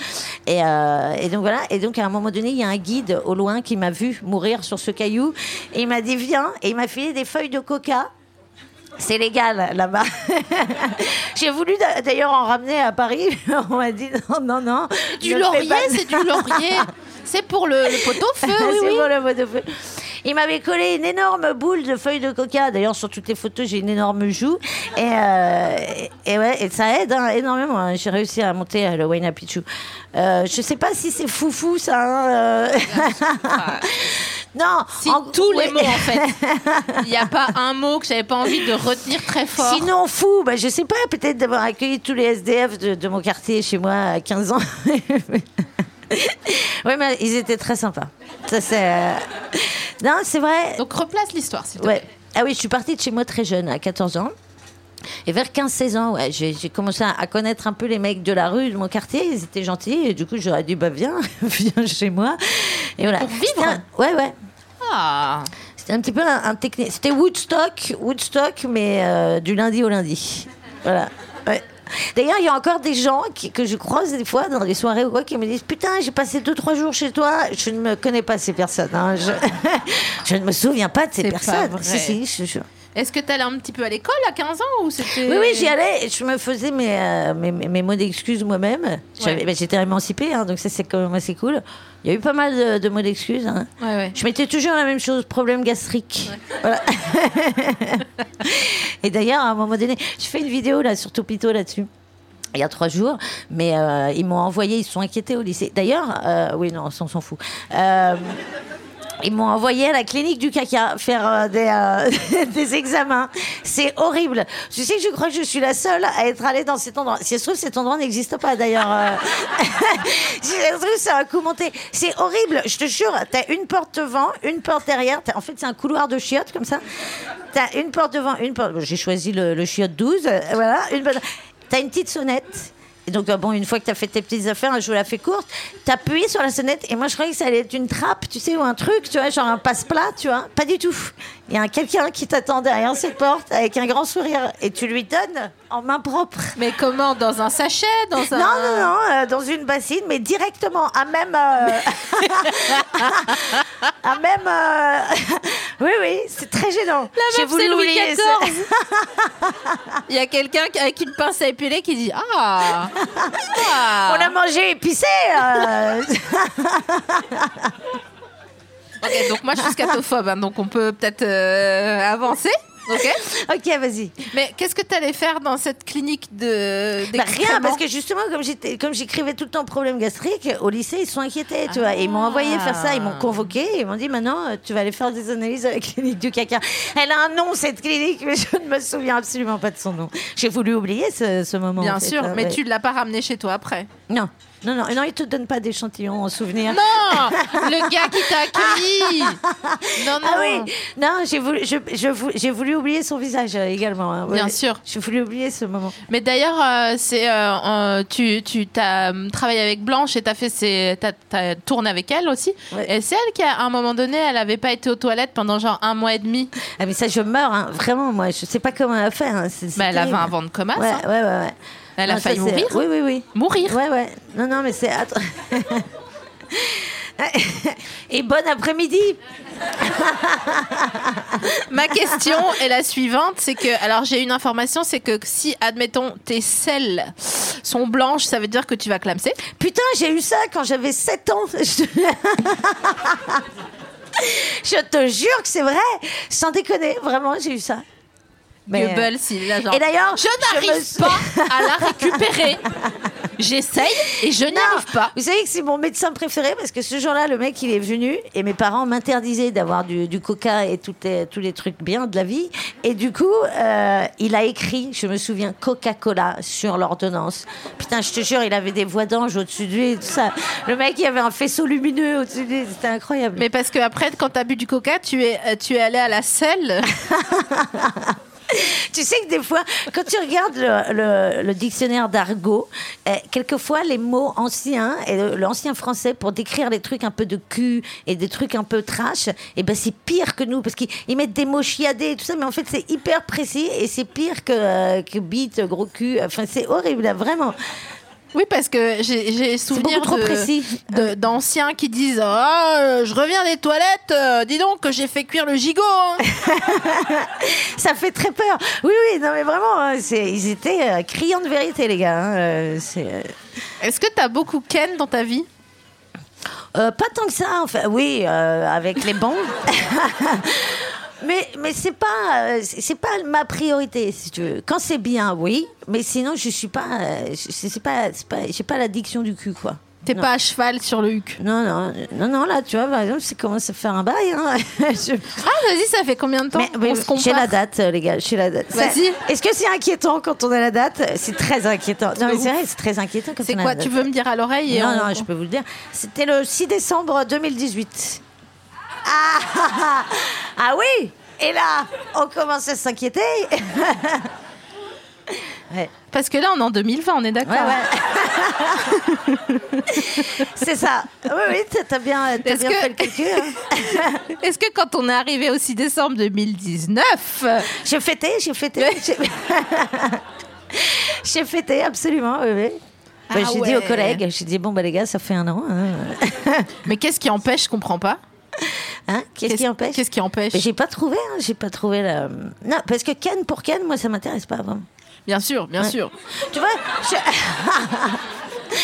Et, et donc voilà. Et donc à un moment donné, il y a un guide au loin qui m'a vu mourir sur ce caillou. Et il m'a dit, viens. Et il m'a filé des feuilles de coca. C'est légal là-bas. J'ai voulu d'a- d'ailleurs en ramener à Paris. On m'a dit non, non, non. Du laurier, c'est du laurier. C'est pour le, le oui, oui. pour le feu. Il m'avait collé une énorme boule de feuilles de coca. D'ailleurs, sur toutes les photos, j'ai une énorme joue. Et, euh, et, et ouais, et ça aide hein, énormément. hein. J'ai réussi à monter euh, le Huayna Picchu. Euh, je sais pas si c'est foufou, ça. hein, euh. non. Si en- tous les ouais. mots, en fait. Il n'y a pas un mot que j'avais pas envie de retenir très fort. Sinon, fou, bah, je sais pas, peut-être d'avoir accueilli tous les SDF de, de mon quartier chez moi à 15 ans. Oui, mais ils étaient très sympas. Ça, c'est. euh, Non, c'est vrai. Donc replace l'histoire, s'il te Ouais. plaît. Ah oui, je suis partie de chez moi très jeune, à 14 ans. Et vers 15-16 ans, ouais, j'ai commencé à, à connaître un peu les mecs de la rue, de mon quartier. Ils étaient gentils. Et du coup, j'aurais dit, bah viens, viens chez moi. Et voilà. Pour vivre un- Ouais, ouais. Ah, C'était un petit peu un, un technique. C'était Woodstock, Woodstock, mais euh, du lundi au lundi. Voilà. Ouais. D'ailleurs, il y a encore des gens qui- que je croise des fois dans les soirées ou quoi qui me disent Putain, j'ai passé deux, trois jours chez toi. Je ne me connais pas ces personnes. hein. Je... je ne me souviens pas de ces personnes. Si, si, je- je- Est-ce que tu allais un petit peu à l'école à 15 ans ou c'était Oui, oui, j'y allais. Je me faisais mes, euh, mes, mes- mes mots d'excuses moi-même. J'avais- Ouais. ben, J'étais émancipée, hein, donc ça, c'est quand même assez cool. Il y a eu pas mal de, de mots d'excuses. hein. Ouais, ouais. Je mettais toujours la même chose, problème gastrique. Voilà. Et d'ailleurs, à un moment donné, je fais une vidéo là sur Topito là-dessus. Il y a trois jours, mais euh, ils m'ont envoyé, ils se sont inquiétés au lycée. D'ailleurs, euh, oui, non, on s'en fout. Euh, ils m'ont envoyé à la clinique du caca faire euh, des, euh, des examens. C'est horrible. Tu sais que je crois que je suis la seule à être allée dans cet endroit. Si ça se trouve, cet endroit n'existe pas d'ailleurs. euh. si ça se trouve, c'est un coup monté. C'est horrible, je te jure. T'as une porte devant, une porte derrière. En fait, c'est un couloir de chiottes comme ça. T'as une porte devant, une porte. J'ai choisi le, le chiotte 12. euh, voilà. Une T'as une petite sonnette. Et donc, euh, bon, une fois que tu as fait tes petites affaires, je vous la fais courte, tu appuies sur la sonnette. Et moi, je croyais que ça allait être une trappe, tu sais, ou un truc, tu vois, genre un passe-plat, tu vois. Pas du tout. Il y a un- quelqu'un qui t'attend derrière cette porte avec un grand sourire. Et tu lui donnes en main propre. Mais comment Dans un sachet Dans un... Non, non, non, euh, dans une bassine, mais directement, à même. euh, à même. euh, oui, oui, c'est très gênant. La meuf, c'est Louis. XIV. Il y a quelqu'un qui- avec une pince à épiler qui dit Ah, ah. On a mangé épicé. Ok, donc moi je suis scatophobe, hein, donc on peut peut-être euh, avancer. Ok. ok, vas-y. Mais qu'est-ce que tu allais faire dans cette clinique de Bah, rien, parce que justement, comme j'étais, comme j'écrivais tout le temps problème gastrique, au lycée, ils sont inquiétés, tu vois. Et ils m'ont envoyé faire ça, ils m'ont convoqué, ils m'ont dit maintenant, tu vas aller faire des analyses à la clinique du caca. Elle a un nom, cette clinique, mais je ne me souviens absolument pas de son nom. J'ai voulu oublier ce, ce moment. Bien en fait, sûr, hein, mais ouais. tu ne l'as pas ramené chez toi après. Non, non, non, non, ils te donnent pas d'échantillons en souvenir. Non Le gars qui t'a accueilli Non, non Ah oui, non, j'ai voulu, je, voulu oublier son visage euh, également. hein. Bien sûr. J'ai voulu oublier ce moment. Mais d'ailleurs, euh, c'est euh, euh, tu tu as travaillé avec Blanche et t'as fait ses, t'as, t'as tourné avec elle aussi. Ouais. Et c'est elle qui, à un moment donné, elle avait pas été aux toilettes pendant genre un mois et demi. Ah mais ça, je meurs, hein, vraiment, moi, je sais pas comment elle a fait. hein, c'est- c'est Bah, elle avait terrible. un ventre comme as, Ouais, ouais, ouais, ouais. Elle a Non, failli mourir. Oui, oui, oui. Mourir. Ouais, ouais. Non, non, mais c'est. Et bon après-midi. Ma question est la suivante, c'est que alors j'ai une information, c'est que si admettons tes selles sont blanches, ça veut dire que tu vas clamser. Putain, j'ai eu ça quand j'avais 7 ans. Je... Je te jure que c'est vrai. Sans déconner, vraiment, j'ai eu ça. Mais, Goebbels, il est là genre. Et d'ailleurs, je je me n'arrive pas à la récupérer. J'essaye et je n'y arrive pas. Vous savez que c'est mon médecin préféré parce que ce jour-là, le mec, il est venu et mes parents m'interdisaient d'avoir du, du coca et les- tous les trucs bien de la vie. Et du coup, euh, il a écrit, je me souviens, Coca-Cola sur l'ordonnance. Putain, je te jure, il avait des voix d'ange au-dessus de lui et tout ça. Le mec, il avait un faisceau lumineux au-dessus de lui. C'était incroyable. Mais parce que après, quand t'as bu du coca, tu es, euh, tu es allé à la selle. Tu sais que des fois, quand tu regardes le, dictionnaire d'argot, euh, quelquefois les mots anciens et l'ancien français pour décrire les trucs un peu de cul et des trucs un peu trash, et ben c'est pire que nous parce qu'ils ils mettent des mots chiadés et tout ça, mais en fait c'est hyper précis et c'est pire que, euh, gros cul. Enfin c'est horrible, là, vraiment. Oui, parce que j'ai souvenir trop de- d'anciens qui disent Ah, euh, je reviens des toilettes, euh, dis donc que j'ai fait cuire le gigot. hein. Ça fait très peur. Oui, oui, non mais vraiment, hein, ils étaient euh, criants de vérité les gars. hein, euh, Est-ce que t'as beaucoup Ken dans ta vie? Euh, pas tant que ça, enfin, oui, euh, avec les bons. mais mais c'est pas euh, c'est pas ma priorité si tu veux. Quand c'est bien, oui, mais sinon je suis pas euh, c'est pas pas j'ai pas l'addiction du cul quoi. T'es pas à cheval sur le huc. Non non non non là tu vois par exemple c'est commence à faire un bail. Hein. Je- Ah, vas-y, ça fait combien de temps Mais, mais j'ai la date, euh, les gars, j'ai la date. Vas-y. Est-ce que c'est inquiétant quand on a la date? C'est très inquiétant. Non, mais c'est vrai, c'est très inquiétant quand C'est on a quoi? La date. Tu veux me dire à l'oreille Non, on- non, je peux vous le dire. C'était le 6 décembre 2018. Ah, ah, ah, ah oui Et là, on commence à s'inquiéter. ouais, Parce que là, on est en 2020, on est d'accord. ouais, ouais. C'est ça. Oui, oui, t'as- bien, Est-ce bien que- fait le calcul. hein. Est-ce que quand on est arrivé au 6 décembre 2019, J'ai fêté, j'ai fêté. J'ai fêté, absolument, oui, oui. Bah, Ah j'ai dit aux collègues, j'ai dit, bon, bah les gars, ça fait un an. Hein, mais qu'est-ce qui empêche Je comprends pas. Hein Qu'est-ce qui empêche Qu'est-ce qui empêche J'ai pas trouvé, hein, j'ai pas trouvé la. Non, parce que Ken pour Ken, moi, ça m'intéresse pas vraiment. Bien sûr, bien sûr. Tu vois je-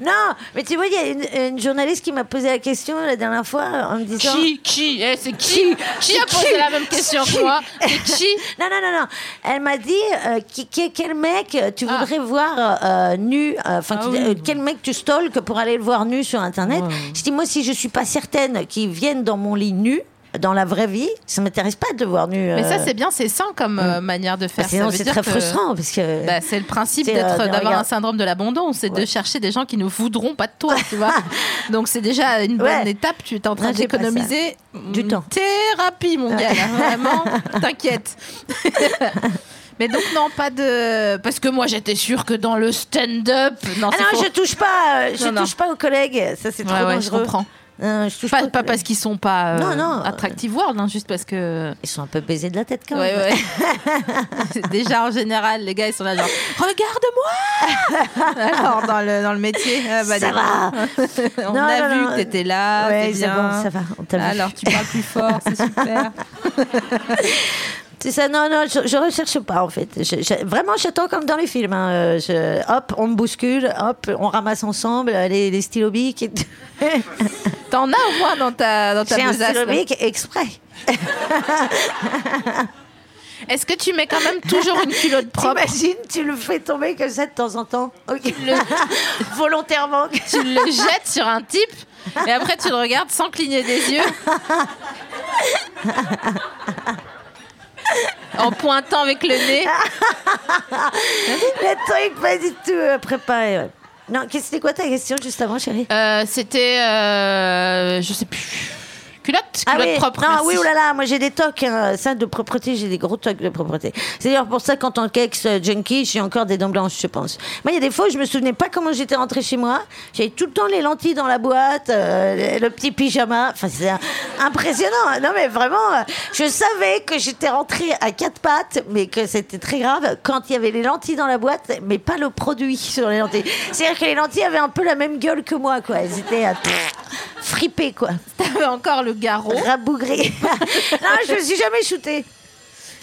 Non, mais tu vois, il y a une, une journaliste qui m'a posé la question la dernière fois en me disant. Qui Qui Eh, C'est qui Qui a posé la même question que moi C'est qui Non, non, non, non. Elle m'a dit euh, qui- qui- quel mec tu Ah. voudrais voir euh, nu, euh, enfin, Ah oui. euh, quel mec tu stalks pour aller le voir nu sur Internet. Je dis, moi, si je suis pas certaine qu'il vienne dans mon lit nu, dans la vraie vie, ça m'intéresse pas de voir nu. Mais ça, euh, c'est bien, c'est sain comme euh, manière de bah, faire. Sinon, veut c'est très que- frustrant parce que. Bah, c'est le principe euh, d'avoir un syndrome de l'abandon, c'est de chercher des gens qui ne voudront pas de toi, tu vois. Donc c'est déjà une bonne Ouais. étape. Tu es en train d'économiser Du temps. Thérapie, mon gars, vraiment. T'inquiète. Mais donc non, pas de. Parce que moi j'étais sûre que dans le stand-up. Non, Ah c'est non, faux. je touche pas, euh, je Non, non. touche pas aux collègues. Ça, c'est Ouais, trop ouais, je dangereux. comprends. Je touche Pas, parce qu'ils sont pas euh, Non, non. attractive world, hein, juste parce que. Ils sont un peu baisés de la tête quand Ouais, même. ouais. Déjà, en général, les gars, ils sont là genre Regarde-moi Alors, dans le, dans le métier, ah, bah, Ça va. On Non, a vu que t'étais là, Ouais, bien. bon, ça va, on t'a vu. Alors, tu parles plus fort, c'est super. C'est ça, non, non, je, je recherche pas en fait. Je- je- vraiment, j'attends comme dans les films. hein. Euh, hop, on me bouscule, hop, on ramasse ensemble euh, les, les et tout. T'en as au moins dans ta, dans ta J'ai un exprès. Est-ce que tu mets quand même toujours une culotte propre? T'imagines, tu le fais tomber comme ça de temps en temps. Ok. Volontairement. Tu le jettes sur un type et après tu le regardes sans cligner des yeux. En pointant avec le nez. Le truc pas du tout euh, préparé. Non, qu'est-ce- c'était quoi ta question juste avant, chérie? Euh, C'était. euh, je sais plus. Culotte Culotte oui, propre. non, merci. oui, oulala, moi j'ai des tocs, hein, ça de propreté, j'ai des gros tocs de propreté. C'est d'ailleurs pour ça qu'en tant qu'ex euh, junkie, j'ai encore des dents blanches, je pense. Moi, il y a des fois où je me souvenais pas comment j'étais rentrée chez moi. J'avais tout le temps les lentilles dans la boîte, euh, le petit pyjama. Enfin, c'est impressionnant. Non, mais vraiment, je savais que j'étais rentrée à quatre pattes, mais que c'était très grave quand il y avait les lentilles dans la boîte, mais pas le produit sur les lentilles. C'est-à-dire que les lentilles avaient un peu la même gueule que moi, quoi. Elles étaient euh, fripé, quoi. T'avais encore le garrot. Rabougré. non, je me suis jamais shootée.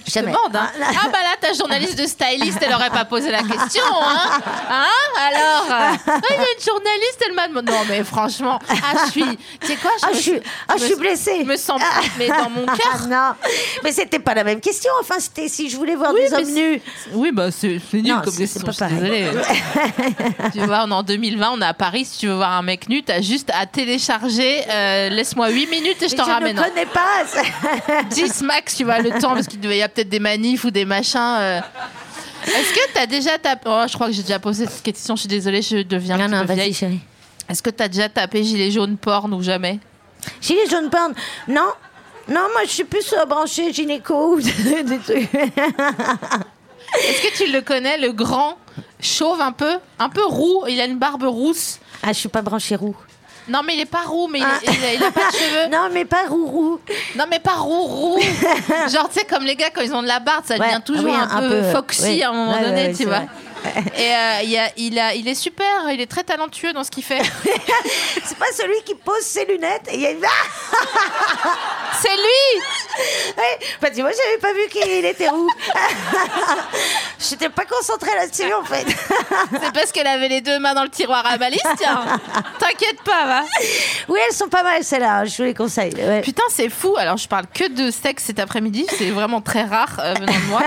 Je te demande, hein. Ah bah là, ta journaliste de styliste, elle aurait pas posé la question, hein Hein Alors euh, ah, Il y a une journaliste, elle m'a demandé... Non mais franchement, ah je suis... Tu sais quoi Ah, me je suis, ah, je je me- suis blessée. Je me sens... Mais dans mon Ah cœur... non, mais c'était pas la même question. Enfin, c'était si je voulais voir Oui, des hommes nus. Oui, bah c'est nul Non, comme question, pas je suis désolée. tu vois, on est en 2020, on est à Paris, si tu veux voir un mec nu, t'as juste à télécharger, euh, laisse-moi 8 minutes et je t'en je ramène. ne un. connais pas. 10 max, tu vois, le temps, parce qu'il devait y a peut-être des manifs ou des machins. euh. Est-ce que t'as déjà tapé... Oh, je crois que j'ai déjà posé cette question, je suis désolée, je deviens un non, non, peu vas-y, vieille. chérie. Est-ce que t'as déjà tapé gilet jaune porn ou jamais? Gilet jaune porn. Non. Non, moi, je suis plus euh, branchée gynéco ou des des trucs. Est-ce que tu le connais, le grand, chauve un peu, un peu roux, il a une barbe rousse Ah, je suis pas branchée roux. Non, mais il est pas roux, mais il, Ah. il a, il a pas de cheveux. Non, mais pas roux roux. Non, mais pas roux, roux. Genre, tu sais, comme les gars, quand ils ont de la barbe, ça Ouais, devient toujours oui, un, un peu, peu, foxy oui. à un moment Ouais, donné, ouais, tu vois. vrai. Et euh, il, a- il, a, il est super, il est très talentueux dans ce qu'il fait. C'est pas celui qui pose ses lunettes et il y a une. C'est lui Ouais, bah, vois, j'avais pas vu qu'il était roux. J'étais pas concentrée là-dessus, en fait. C'est parce qu'elle avait les deux mains dans le tiroir à balise, tiens. T'inquiète pas, va. Oui, elles sont pas mal, celles-là. Je vous les conseille. ouais. Putain, c'est fou. Alors, je parle que de sexe cet après-midi. C'est vraiment très rare euh, venant de moi.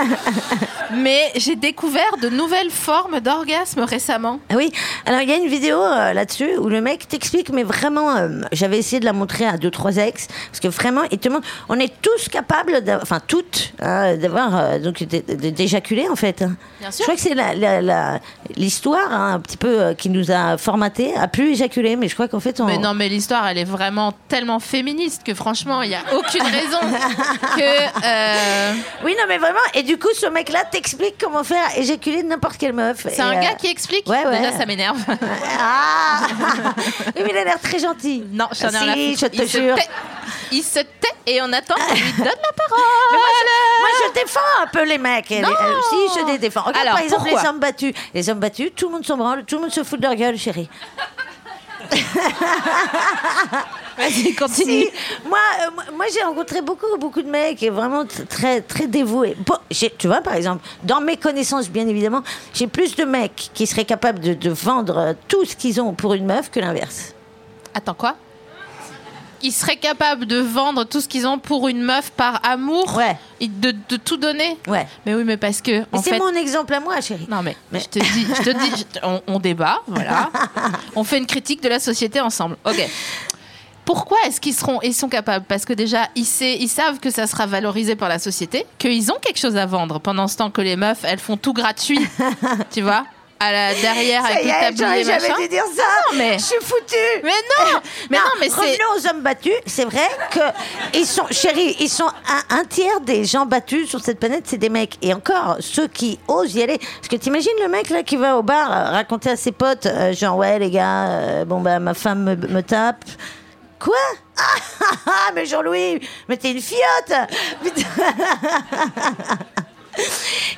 Mais j'ai découvert de nouvelles formes d'orgasme récemment. Ah Oui, alors il y a une vidéo euh, là-dessus où le mec t'explique, mais vraiment, euh, j'avais essayé de la montrer à deux, trois ex, parce que vraiment, il te montre, on est tous capables, d'avoir- enfin toutes, hein, d'avoir, euh, donc d'éjaculer en fait. Bien sûr. Je crois que c'est la- la- la- l'histoire hein, un petit peu euh, qui nous a formaté à plus éjaculer, mais je crois qu'en fait on. Mais non, mais l'histoire, elle est vraiment tellement féministe que franchement, il n'y a aucune raison que. euh, Oui, non, mais vraiment, et du coup, ce mec-là t'explique comment faire éjaculer n'importe quelle meuf. C'est un gars qui explique. Ouais, ouais. Déjà, ça m'énerve. Ah Oui, mais il a l'air très gentil. Non, j'en ai Ah, rien si, je te il jure. Il se tait et on attend qu'on lui donne la parole. Mais moi, je, moi, je défends un peu les mecs. Non. si, je les défends. Regarde, Alors, par exemple, les hommes battus. Les hommes battus, tout le monde s'en branle, tout le monde se fout de leur gueule, chérie. Vas-y, continue. Si, moi, euh, moi- moi, j'ai rencontré beaucoup, beaucoup de mecs et vraiment très, très dévoués. Bon, tu vois, par exemple, dans mes connaissances, bien évidemment, j'ai plus de mecs qui seraient capables de, de vendre euh, tout ce qu'ils ont pour une meuf que l'inverse. Attends, quoi? Ils seraient capables de vendre tout ce qu'ils ont pour une meuf par amour Ouais. et de, de tout donner Ouais. Mais oui, mais parce que. Mais c'est fait, mon exemple à moi, chérie. Non mais, Mais- je te dis, je te dis, je te- on, on débat, voilà. on fait une critique de la société ensemble. Ok. Pourquoi est-ce qu'ils seront, ils sont capables? Parce que déjà, ils, sait- ils savent que ça sera valorisé par la société, qu'ils ont quelque chose à vendre. Pendant ce temps que les meufs, elles font tout gratuit, tu vois, à la derrière Ça avec y le est, tablier j'aurais jamais machin. dû dire ça. Non, mais- Je suis foutue. Mais non, mais non, mais c'est. revenons aux hommes battus. C'est vrai que ils sont, chérie, ils sont un, un tiers des gens battus sur cette planète, c'est des mecs. Et encore, ceux qui osent y aller. Parce que t'imagines le mec là qui va au bar euh, raconter à ses potes, euh, genre ouais les gars, euh, bon bah ma femme me, me tape. Quoi? Ah, ah, ah, mais Jean-Louis, mais t'es une fiotte Putain.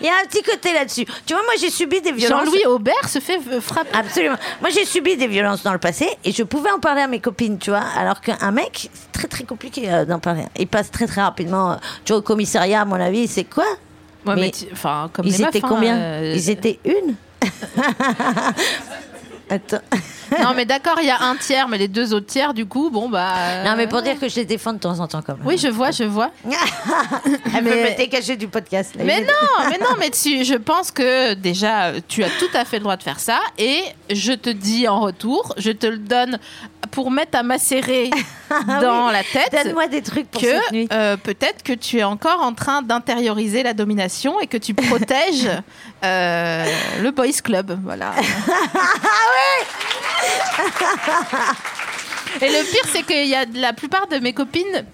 Il y a un petit côté là-dessus. Tu vois, moi j'ai subi des violences. Jean-Louis Aubert se fait euh, frapper. Absolument. Moi, j'ai subi des violences dans le passé et je pouvais en parler à mes copines, tu vois. Alors qu'un mec, c'est très très compliqué euh, d'en parler. Il passe très très rapidement. euh, Tu vois, au commissariat, à mon avis, c'est quoi? Ouais, mais mais tu- enfin, comme les Ils meufs, étaient hein, combien? euh, Ils étaient une? Attends. Non, mais d'accord, il y a un tiers, mais les deux autres tiers, du coup, bon bah. euh, Non, mais pour dire que je les défends de temps en temps, quand même. Oui, je vois, je vois. Elle mais- me caché du podcast. là. Mais non, mais non, mais tu, je pense que déjà, tu as tout à fait le droit de faire ça. Et je te dis en retour, je te le donne pour mettre à macérer dans la tête. Ah Donne-moi des trucs pour cette nuit. Que euh, peut-être que tu es encore en train d'intérioriser la domination et que tu protèges euh, le boys club, voilà. Et le pire, c'est qu'il y a la plupart de mes copines,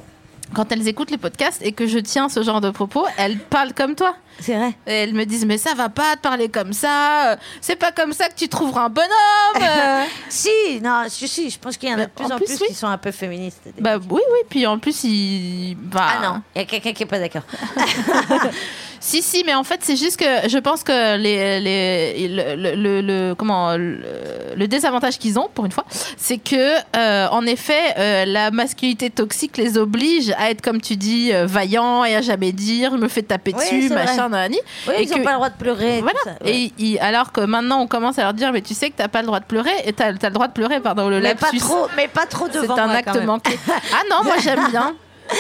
quand elles écoutent les podcasts et que je tiens ce genre de propos, elles parlent comme toi. C'est vrai. Et elles me disent, mais ça va pas de parler comme ça, euh, c'est pas comme ça que tu trouveras un bonhomme. euh. Si, non, si, si, je pense qu'il y en a de plus En plus, plus, oui. qui sont un peu féministes. bah oui, oui, puis en plus, il. bah, Ah non, il y a quelqu'un qui est pas d'accord. Si, si, mais en fait, c'est juste que je pense que les, les, le, le- comment, le, désavantage qu'ils ont, pour une fois, c'est que, euh, en effet, euh, la masculinité toxique les oblige à être, comme tu dis, euh, vaillant et à jamais dire, je me fais taper Oui, dessus, c'est machin, nanani. Oui, Et ils n'ont pas le droit de pleurer. Voilà. tout ça, ouais. Et alors que maintenant, on commence à leur dire, mais tu sais que t'as pas le droit de pleurer, et t'as as le droit de pleurer, pardon, le mais pas trop, mais pas trop C'est devant un moi, acte manqué. Ah non, moi j'aime bien.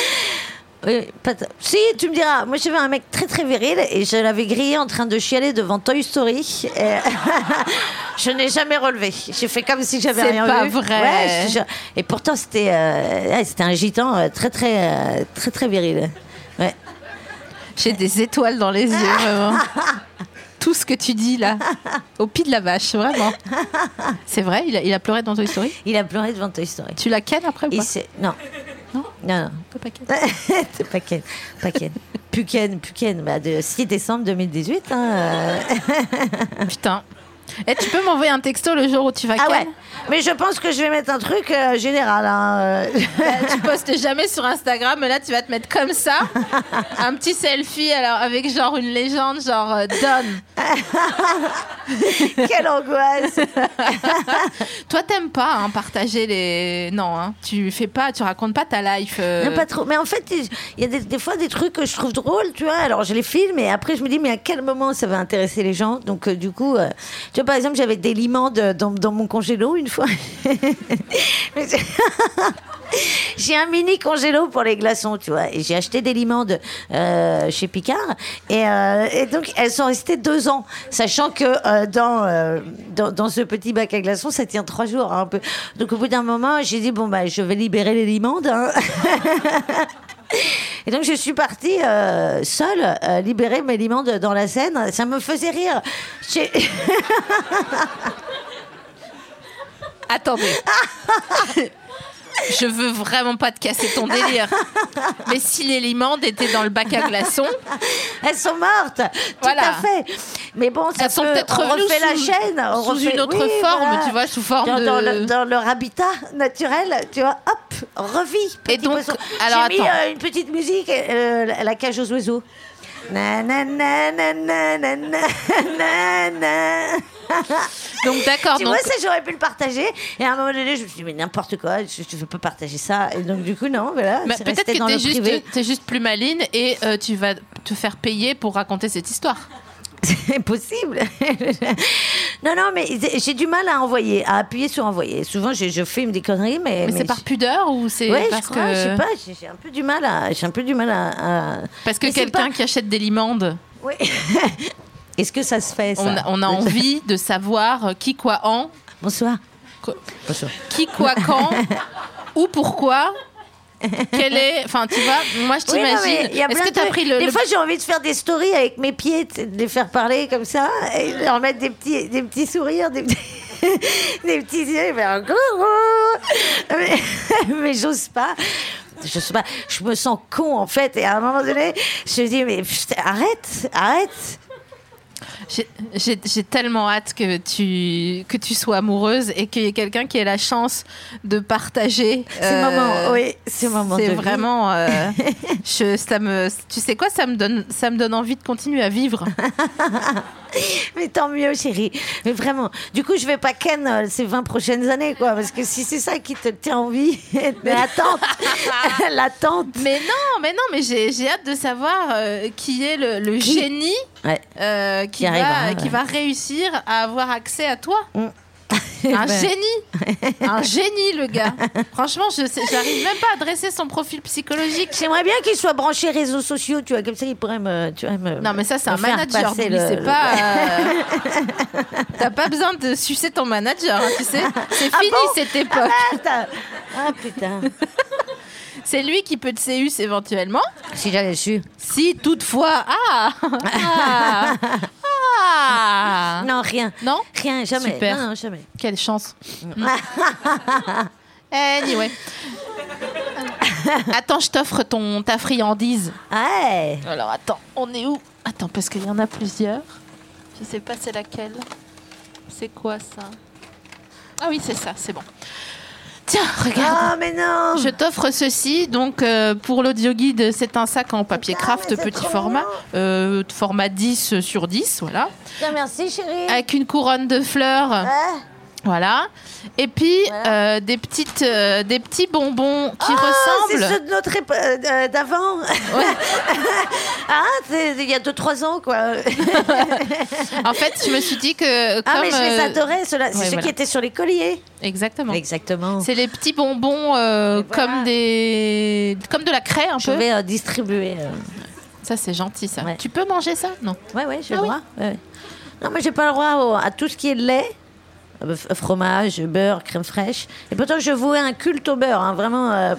Oui, pas t- Si, tu me diras, moi j'avais un mec très très viril et je l'avais grillé en train de chialer devant Toy Story. Et je n'ai jamais relevé. J'ai fait comme si j'avais C'est rien pas vu. vrai. Ouais, je te jure. et pourtant c'était euh, c'était un gitan euh, très très euh, très très viril. Ouais. J'ai des étoiles dans les yeux, vraiment. Tout ce que tu dis là, au pied de la vache, vraiment. C'est vrai, il a, il a pleuré dans Toy Story? Il a pleuré devant Toy Story. Tu la kennes après ou pas? non. Non Non, non. Pas Paquette. Paquette. Paquette. Puken, Puken, bah de 6 décembre 2018. Hein. Putain. Et tu peux m'envoyer un texto le jour où tu vas Ah ouais. Mais je pense que je vais mettre un truc euh, général. hein, euh. Bah, Tu postes jamais sur Instagram, mais là tu vas te mettre comme ça, un petit selfie alors avec genre une légende genre euh, Don. Quelle angoisse. Toi t'aimes pas hein, partager les non hein, tu fais pas, tu racontes pas ta life. euh, Non, pas trop. Mais en fait, il y a des, des fois des trucs que je trouve drôles, tu vois. Alors, je les filme et après, je me dis, mais à quel moment ça va intéresser les gens? Donc, euh, du coup, euh, tu par exemple, j'avais des limandes dans, mon congélo une fois. J'ai un mini congélo pour les glaçons, tu vois. J'ai acheté des limandes euh, chez Picard. Et, euh, et donc, elles sont restées deux ans. Sachant que euh, dans, dans, ce petit bac à glaçons, ça tient trois jours. hein. Donc, au bout d'un moment, j'ai dit, bon, bah, je vais libérer les limandes. hein. Et donc je suis partie euh, seule euh, libérer mes limandes dans la Seine. Ça me faisait rire. J'ai- Attendez. Je veux vraiment pas te casser ton délire. Mais si les limandes étaient dans le bac à glaçons, Elles sont mortes. Tout à fait. Mais bon, ça elles sont peut- peut-être on refait la sous- chaîne. on sous refait- une autre oui, forme, voilà. tu vois, sous forme dans, de... dans le- dans leur habitat naturel, tu vois, hop, revit. Et donc, alors, J'ai mis euh, une petite musique, euh, la- la cage aux oiseaux. Na, na, na, na, na, na, na, na. Donc d'accord. Tu vois, ça j'aurais pu le partager. Et à un moment donné, je me suis dit mais n'importe quoi, je ne veux pas partager ça. Et donc du coup non, voilà. Bah, Peut-être que t'es juste, es juste plus maline et euh, tu vas te faire payer pour raconter cette histoire. C'est possible. non, non, mais j'ai du mal à envoyer, à appuyer sur envoyer. Souvent, je, je filme des conneries, mais. Mais, c'est par pudeur ou c'est Ouais, parce je crois, que je sais pas, j'ai un peu du mal à. J'ai un peu du mal à. à- parce que quelqu'un pas- qui achète des limandes, Oui. Est-ce que ça se fait, ça on a, on a envie de savoir qui quoi en, Bonsoir. Bonsoir. qui quoi quand, ou pourquoi. Quel est, enfin tu vois, moi je Oui, t'imagine. a Est-ce que tu as pris le, Des le- fois, j'ai envie de faire des stories avec mes pieds, de les faire parler comme ça, et de leur mettre des petits, des petits sourires, des petits, des petits yeux, coucou. Mais, mais j'ose pas. Je sais pas, je me sens con en fait, et à un moment donné, je me dis, mais arrête, arrête. J'ai- tellement hâte que tu, que tu sois amoureuse et qu'il y ait quelqu'un qui ait la chance de partager. Ces euh, oui, C'est vraiment. euh, je, ça me, tu sais quoi, ça me, donne, ça me donne envie de continuer à vivre. Mais tant mieux, chérie. Mais vraiment. Du coup, je vais pas ken euh, ces 20 prochaines années, quoi. Parce que si c'est ça qui te tient en vie, mais l'attente. l'attente. Mais non, mais non, mais j'ai j'ai hâte de savoir euh, qui est le, le Qui génie Ouais. euh, qui, Qui arrivera, va, qui ouais. va réussir à avoir accès à toi. Un génie, un génie le gars. Franchement, je j'arrive même pas à dresser son profil psychologique. J'aimerais bien qu'il soit branché réseaux sociaux, tu vois, comme ça il pourrait me. Tu vois, me Non mais ça c'est un manager, c'est pas. euh, T'as pas besoin de sucer ton manager, hein, tu sais. C'est Ah fini bon cette époque. Ah, putain. Ah putain. C'est lui qui peut te séus éventuellement. si j'avais su. Si toutefois. Ah Ah, Ah Non, rien. Non? Rien, jamais. Super. Non, non, jamais. Quelle chance. anyway. Attends, je t'offre ton ta friandise. Ouais. Alors attends, on est où? Attends, parce qu'il y en a plusieurs. Je sais pas c'est laquelle. C'est quoi ça? Ah oui, c'est ça, c'est bon. Tiens, regarde. Ah, mais non Je t'offre ceci, donc euh, pour l'audio guide, c'est un sac en papier Ah, craft petit format, euh, format 10 sur 10, voilà, Tiens, Merci, chérie. avec une couronne de fleurs, Ouais. Voilà, et puis Voilà. euh, des petites, euh, des petits bonbons qui Ah, c'est ressemblent. ceux de notre euh, d'avant. ah, c'est il y a 2-3 ans, quoi. En fait, je me suis dit que Ah, comme mais je les adorais. C'est ouais, ceux voilà. qui étaient sur les colliers. exactement. Exactement. C'est les petits bonbons voilà. comme des, comme de la craie un Je peu. vais euh, distribuer. Ça c'est gentil ça. Ouais. Tu peux manger ça? Non. Ouais, ouais, j'ai Ah le droit. ouais. Non, mais j'ai pas le droit à tout ce qui est lait. Fromage, beurre, crème fraîche. Et pourtant, je vouais un culte au beurre. hein, vraiment, euh,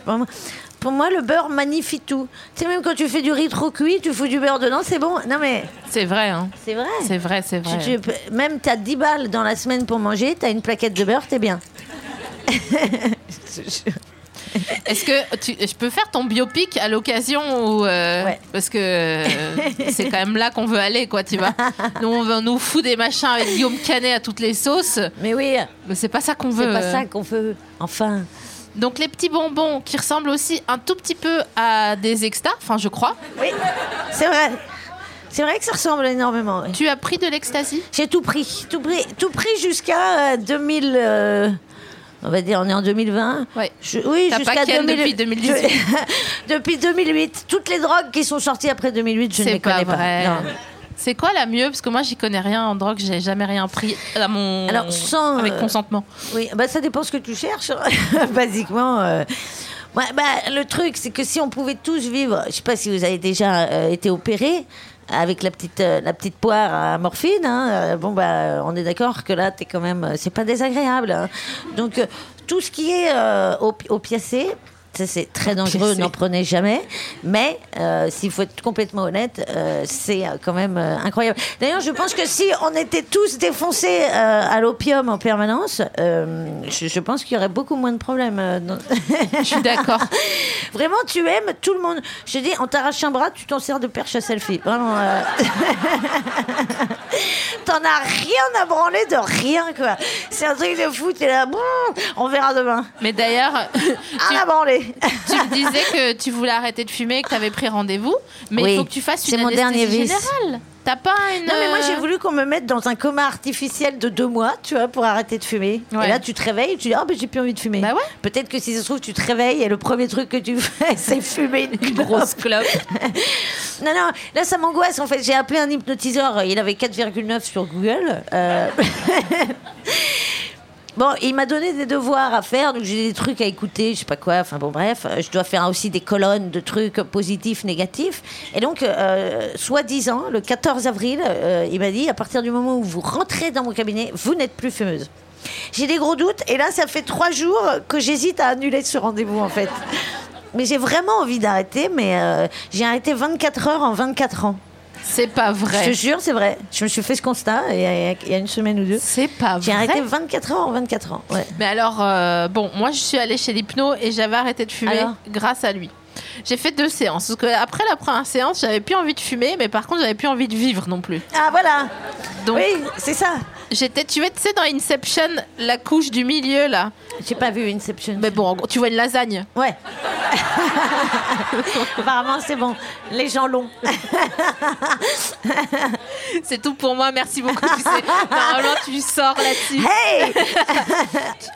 pour, moi, le beurre magnifie tout. Tu sais, même quand tu fais du riz trop cuit, tu fous du beurre dedans, c'est bon. Non, mais C'est vrai. Hein. c'est vrai. C'est vrai, c'est vrai. Tu- même t'as 10 balles dans la semaine pour manger, t'as une plaquette de beurre, t'es bien. Est-ce que tu, je peux faire ton biopic à l'occasion ou euh, Ouais. parce que euh, c'est quand même là qu'on veut aller quoi, tu vois. Nous on, nous fout des machins avec Guillaume Canet à toutes les sauces, Mais oui, mais c'est pas ça qu'on veut. c'est pas ça qu'on veut. Enfin. Donc les petits bonbons qui ressemblent aussi un tout petit peu à des extas, enfin je crois. Oui, c'est vrai. C'est vrai que ça ressemble énormément. Tu as pris de l'ecstasy J'ai tout pris, tout pris, tout pris jusqu'à euh, 2000. euh, on va dire, on est en 2020. Ouais. Je- oui, jusqu'à pas ken 2000 depuis 2018. Je- depuis 2008. Toutes les drogues qui sont sorties après 2008, je ne les pas connais pas. vrai. Non. C'est quoi la mieux? Parce que moi j'y connais rien en drogue, j'ai jamais rien pris à mon Alors, sans, avec euh, consentement. Oui, bah ça dépend ce que tu cherches. Basiquement. euh. Ouais, bah, le truc, c'est que si on pouvait tous vivre, je sais pas si vous avez déjà euh, été opéré avec la petite, euh, la petite poire à morphine, hein, euh, bon bah on est d'accord que là t'es quand même, euh, c'est pas désagréable. hein. Donc tout ce qui est euh, opi- opiacé, c'est très dangereux, n'en prenez jamais. Mais euh, s'il faut être complètement honnête, euh, c'est euh, quand même euh, incroyable. D'ailleurs, je pense que si on était tous défoncés à l'opium en permanence, je, je pense qu'il y aurait beaucoup moins de problèmes. Je suis d'accord. Vraiment, tu aimes tout le monde. Je te dis, on t'arrache un bras, tu t'en sers de perche à selfie. Vraiment. T'en as rien à branler de rien, quoi. C'est un truc de fou. T'es là, on verra demain. Mais d'ailleurs, Rien à branler. Tu me disais que tu voulais arrêter de fumer, que tu avais pris rendez-vous, mais Oui, il faut que tu fasses c'est une mon anesthésie dernier vice. générale. T'as pas une Non, mais moi, euh, j'ai voulu qu'on me mette dans un coma artificiel de deux mois, tu vois, pour arrêter de fumer. Ouais. Et là, tu te réveilles et tu dis, ah, ben, j'ai plus envie de fumer. Bah ouais. Peut-être que si ça se trouve, tu te réveilles et le premier truc que tu fais, c'est fumer une, une grosse clope. Non, non, là, ça m'angoisse. En fait, j'ai appelé un hypnotiseur. Il avait 4,9 sur Google. Euh, Bon, il m'a donné des devoirs à faire, donc j'ai des trucs à écouter, je sais pas quoi, enfin bon bref, euh, je dois faire aussi des colonnes de trucs positifs, négatifs. Et donc, euh, soi-disant, le 14 avril, euh, il m'a dit, à partir du moment où vous rentrez dans mon cabinet, vous n'êtes plus fumeuse. J'ai des gros doutes, et là, ça fait trois jours que j'hésite à annuler ce rendez-vous, en fait. Mais j'ai vraiment envie d'arrêter, mais j'ai arrêté 24 heures en 24 ans. C'est pas Je te vrai. jure, c'est vrai. Je me suis fait ce constat il y a, il y a une semaine ou deux. C'est pas J'ai vrai. arrêté 24 heures en 24 ans. Ouais. Mais alors, euh, bon, moi je suis allée chez l'hypno et j'avais arrêté de fumer Alors grâce à lui. J'ai fait deux séances. Parce que après la première séance, j'avais plus envie de fumer, mais par contre, j'avais plus envie de vivre non plus. Ah voilà. Donc, Oui, c'est ça. J'étais, tu vois, tu sais, dans Inception, la couche du milieu là. J'ai pas vu Inception. Mais bon, en gros, tu vois une lasagne. Ouais. Apparemment, c'est bon. Les gens longs. C'est tout pour moi. Merci beaucoup. Tu sais, normalement, tu sors là-dessus. Hey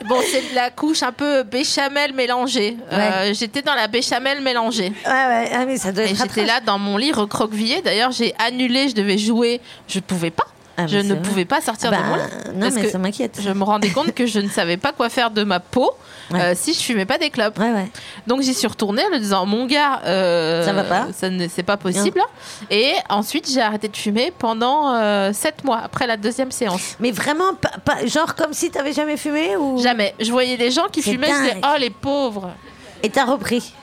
Bon, c'est de la couche un peu béchamel mélangée. Euh, j'étais dans la béchamel mélangée. Ouais, ouais. Ah, mais ça doit Et être j'étais là dans mon lit recroquevillée. D'ailleurs, j'ai annulé, je devais jouer. Je pouvais pas. Ah, mais je ne vrai. pouvais pas sortir Bah, de mon lit. non, Parce mais ça m'inquiète. Je me rendais compte que je ne savais pas quoi faire de ma peau Ouais. euh, si je fumais pas des clopes. Ouais, ouais. Donc j'y suis retournée en lui disant mon gars, euh, Ça va pas ça ne c'est pas possible. Et ensuite j'ai arrêté de fumer pendant euh, sept mois après la deuxième séance. Mais vraiment, pas, pas- genre comme si t'avais jamais fumé ou? Jamais. Je voyais des gens qui fumaient, je disais dingue. oh les pauvres. Et t'as repris?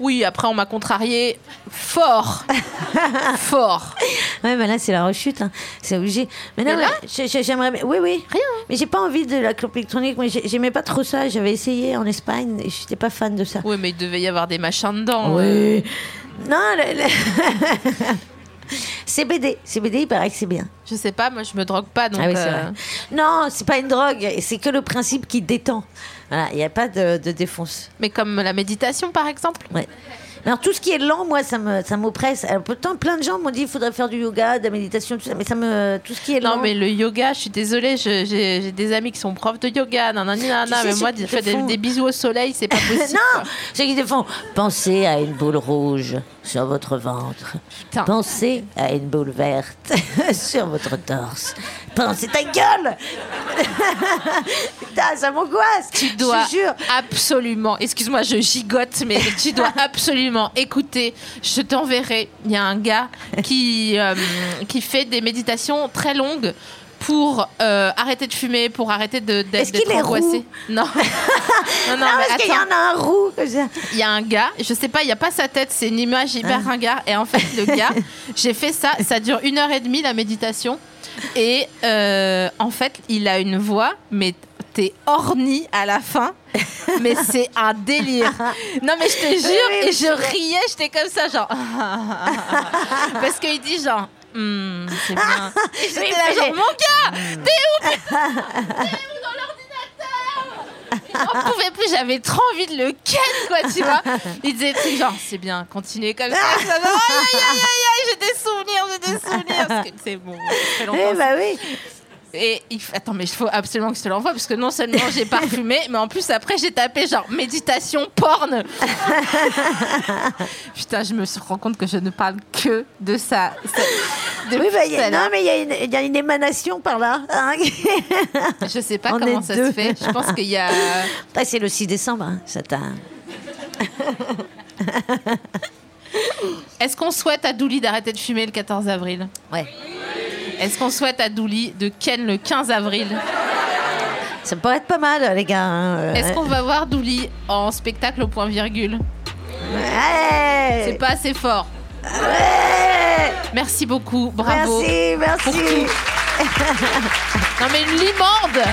Oui, après on m'a contrarié fort, fort. Ouais, mais là, c'est la rechute. hein. C'est obligé. Mais non, Mais là mais j'ai- j'ai- j'aimerais. bien- Oui, oui. Rien. Mais j'ai pas envie de la clope électronique. Moi, j'ai- j'aimais pas trop ça. J'avais essayé en Espagne et j'étais pas fan de ça. Oui, mais il devait y avoir des machins dedans. Oui. Non, le- le- CBD. CBD, il paraît que c'est bien. Je sais pas, moi je me drogue pas donc. ah oui, c'est euh, vrai. Non, c'est pas une drogue. C'est que le principe qui détend. Voilà, il n'y a pas de, de défonce. Mais comme la méditation, par exemple. Ouais. Alors tout ce qui est lent, moi, ça me, ça m'oppresse. Pourtant, plein de gens m'ont dit il faudrait faire du yoga, de la méditation, tout ça, mais ça me, tout ce qui est lent. Non, mais le yoga, je suis désolée, je- j'ai des amis qui sont profs de yoga, nanana, nanana, Tu sais, mais moi, faire te des, bisous au soleil, c'est pas possible. non, ceux qui te font pensez à une boule rouge sur votre ventre. Putain. Pensez à une boule verte sur votre torse. Pensez ta gueule Putain, ça m'angoisse Tu dois Je jure. absolument, excuse-moi, je gigote, mais tu dois absolument écouter. Je t'enverrai. Il y a un gars qui, euh, qui fait des méditations très longues pour euh, arrêter de fumer, pour arrêter de- d'être Est-ce qu'il d'être est angoissé. roux Non. non, non, Non, mais parce qu'il y en a un roux. Il y a un gars, je sais pas, il y a pas sa tête, c'est une image hyper Ah. ringard. Et en fait, le gars, j'ai fait ça, ça dure une heure et demie la méditation. Et euh, en fait, il a une voix, mais t'es orni à la fin. Mais c'est un délire. Non, mais je te jure, et je- riais, j'étais comme ça, genre. Parce qu'il dit genre. Hmm, c'est bien. J'étais là, genre, j'ai- mon gars, t'es où T'es où dans l'ordinateur? J'en pouvais plus, j'avais trop envie de le ken, quoi, tu vois. Il disait trucs genre, c'est bien, continuez comme ça. va. Aïe, aïe, aïe, aïe, aïe, j'ai des souvenirs, j'ai des souvenirs. C'est bon, ça fait longtemps. Eh bah oui. Et il attends, mais il faut absolument que je te l'envoie parce que non seulement j'ai parfumé, mais en plus après j'ai tapé genre méditation porn. Putain, je me suis rends compte que je ne parle que de ça. Oui, bah, y a, non, mais il y, a une- il y a une émanation par là. hein. Je sais pas On comment ça deux. se fait. Je pense qu'il y a. Après, c'est le 6 décembre. hein, Ça t'a. Est-ce qu'on souhaite à Douli d'arrêter de fumer le 14 avril? Ouais. Est-ce qu'on souhaite à Douli de ken le 15 avril Ça pourrait être pas mal, les gars. hein, euh, Est-ce qu'on va voir Douli en spectacle au point virgule Ouais. C'est pas assez fort. Ouais. Merci beaucoup, bravo. Merci, merci. Pour tout. Non mais une limande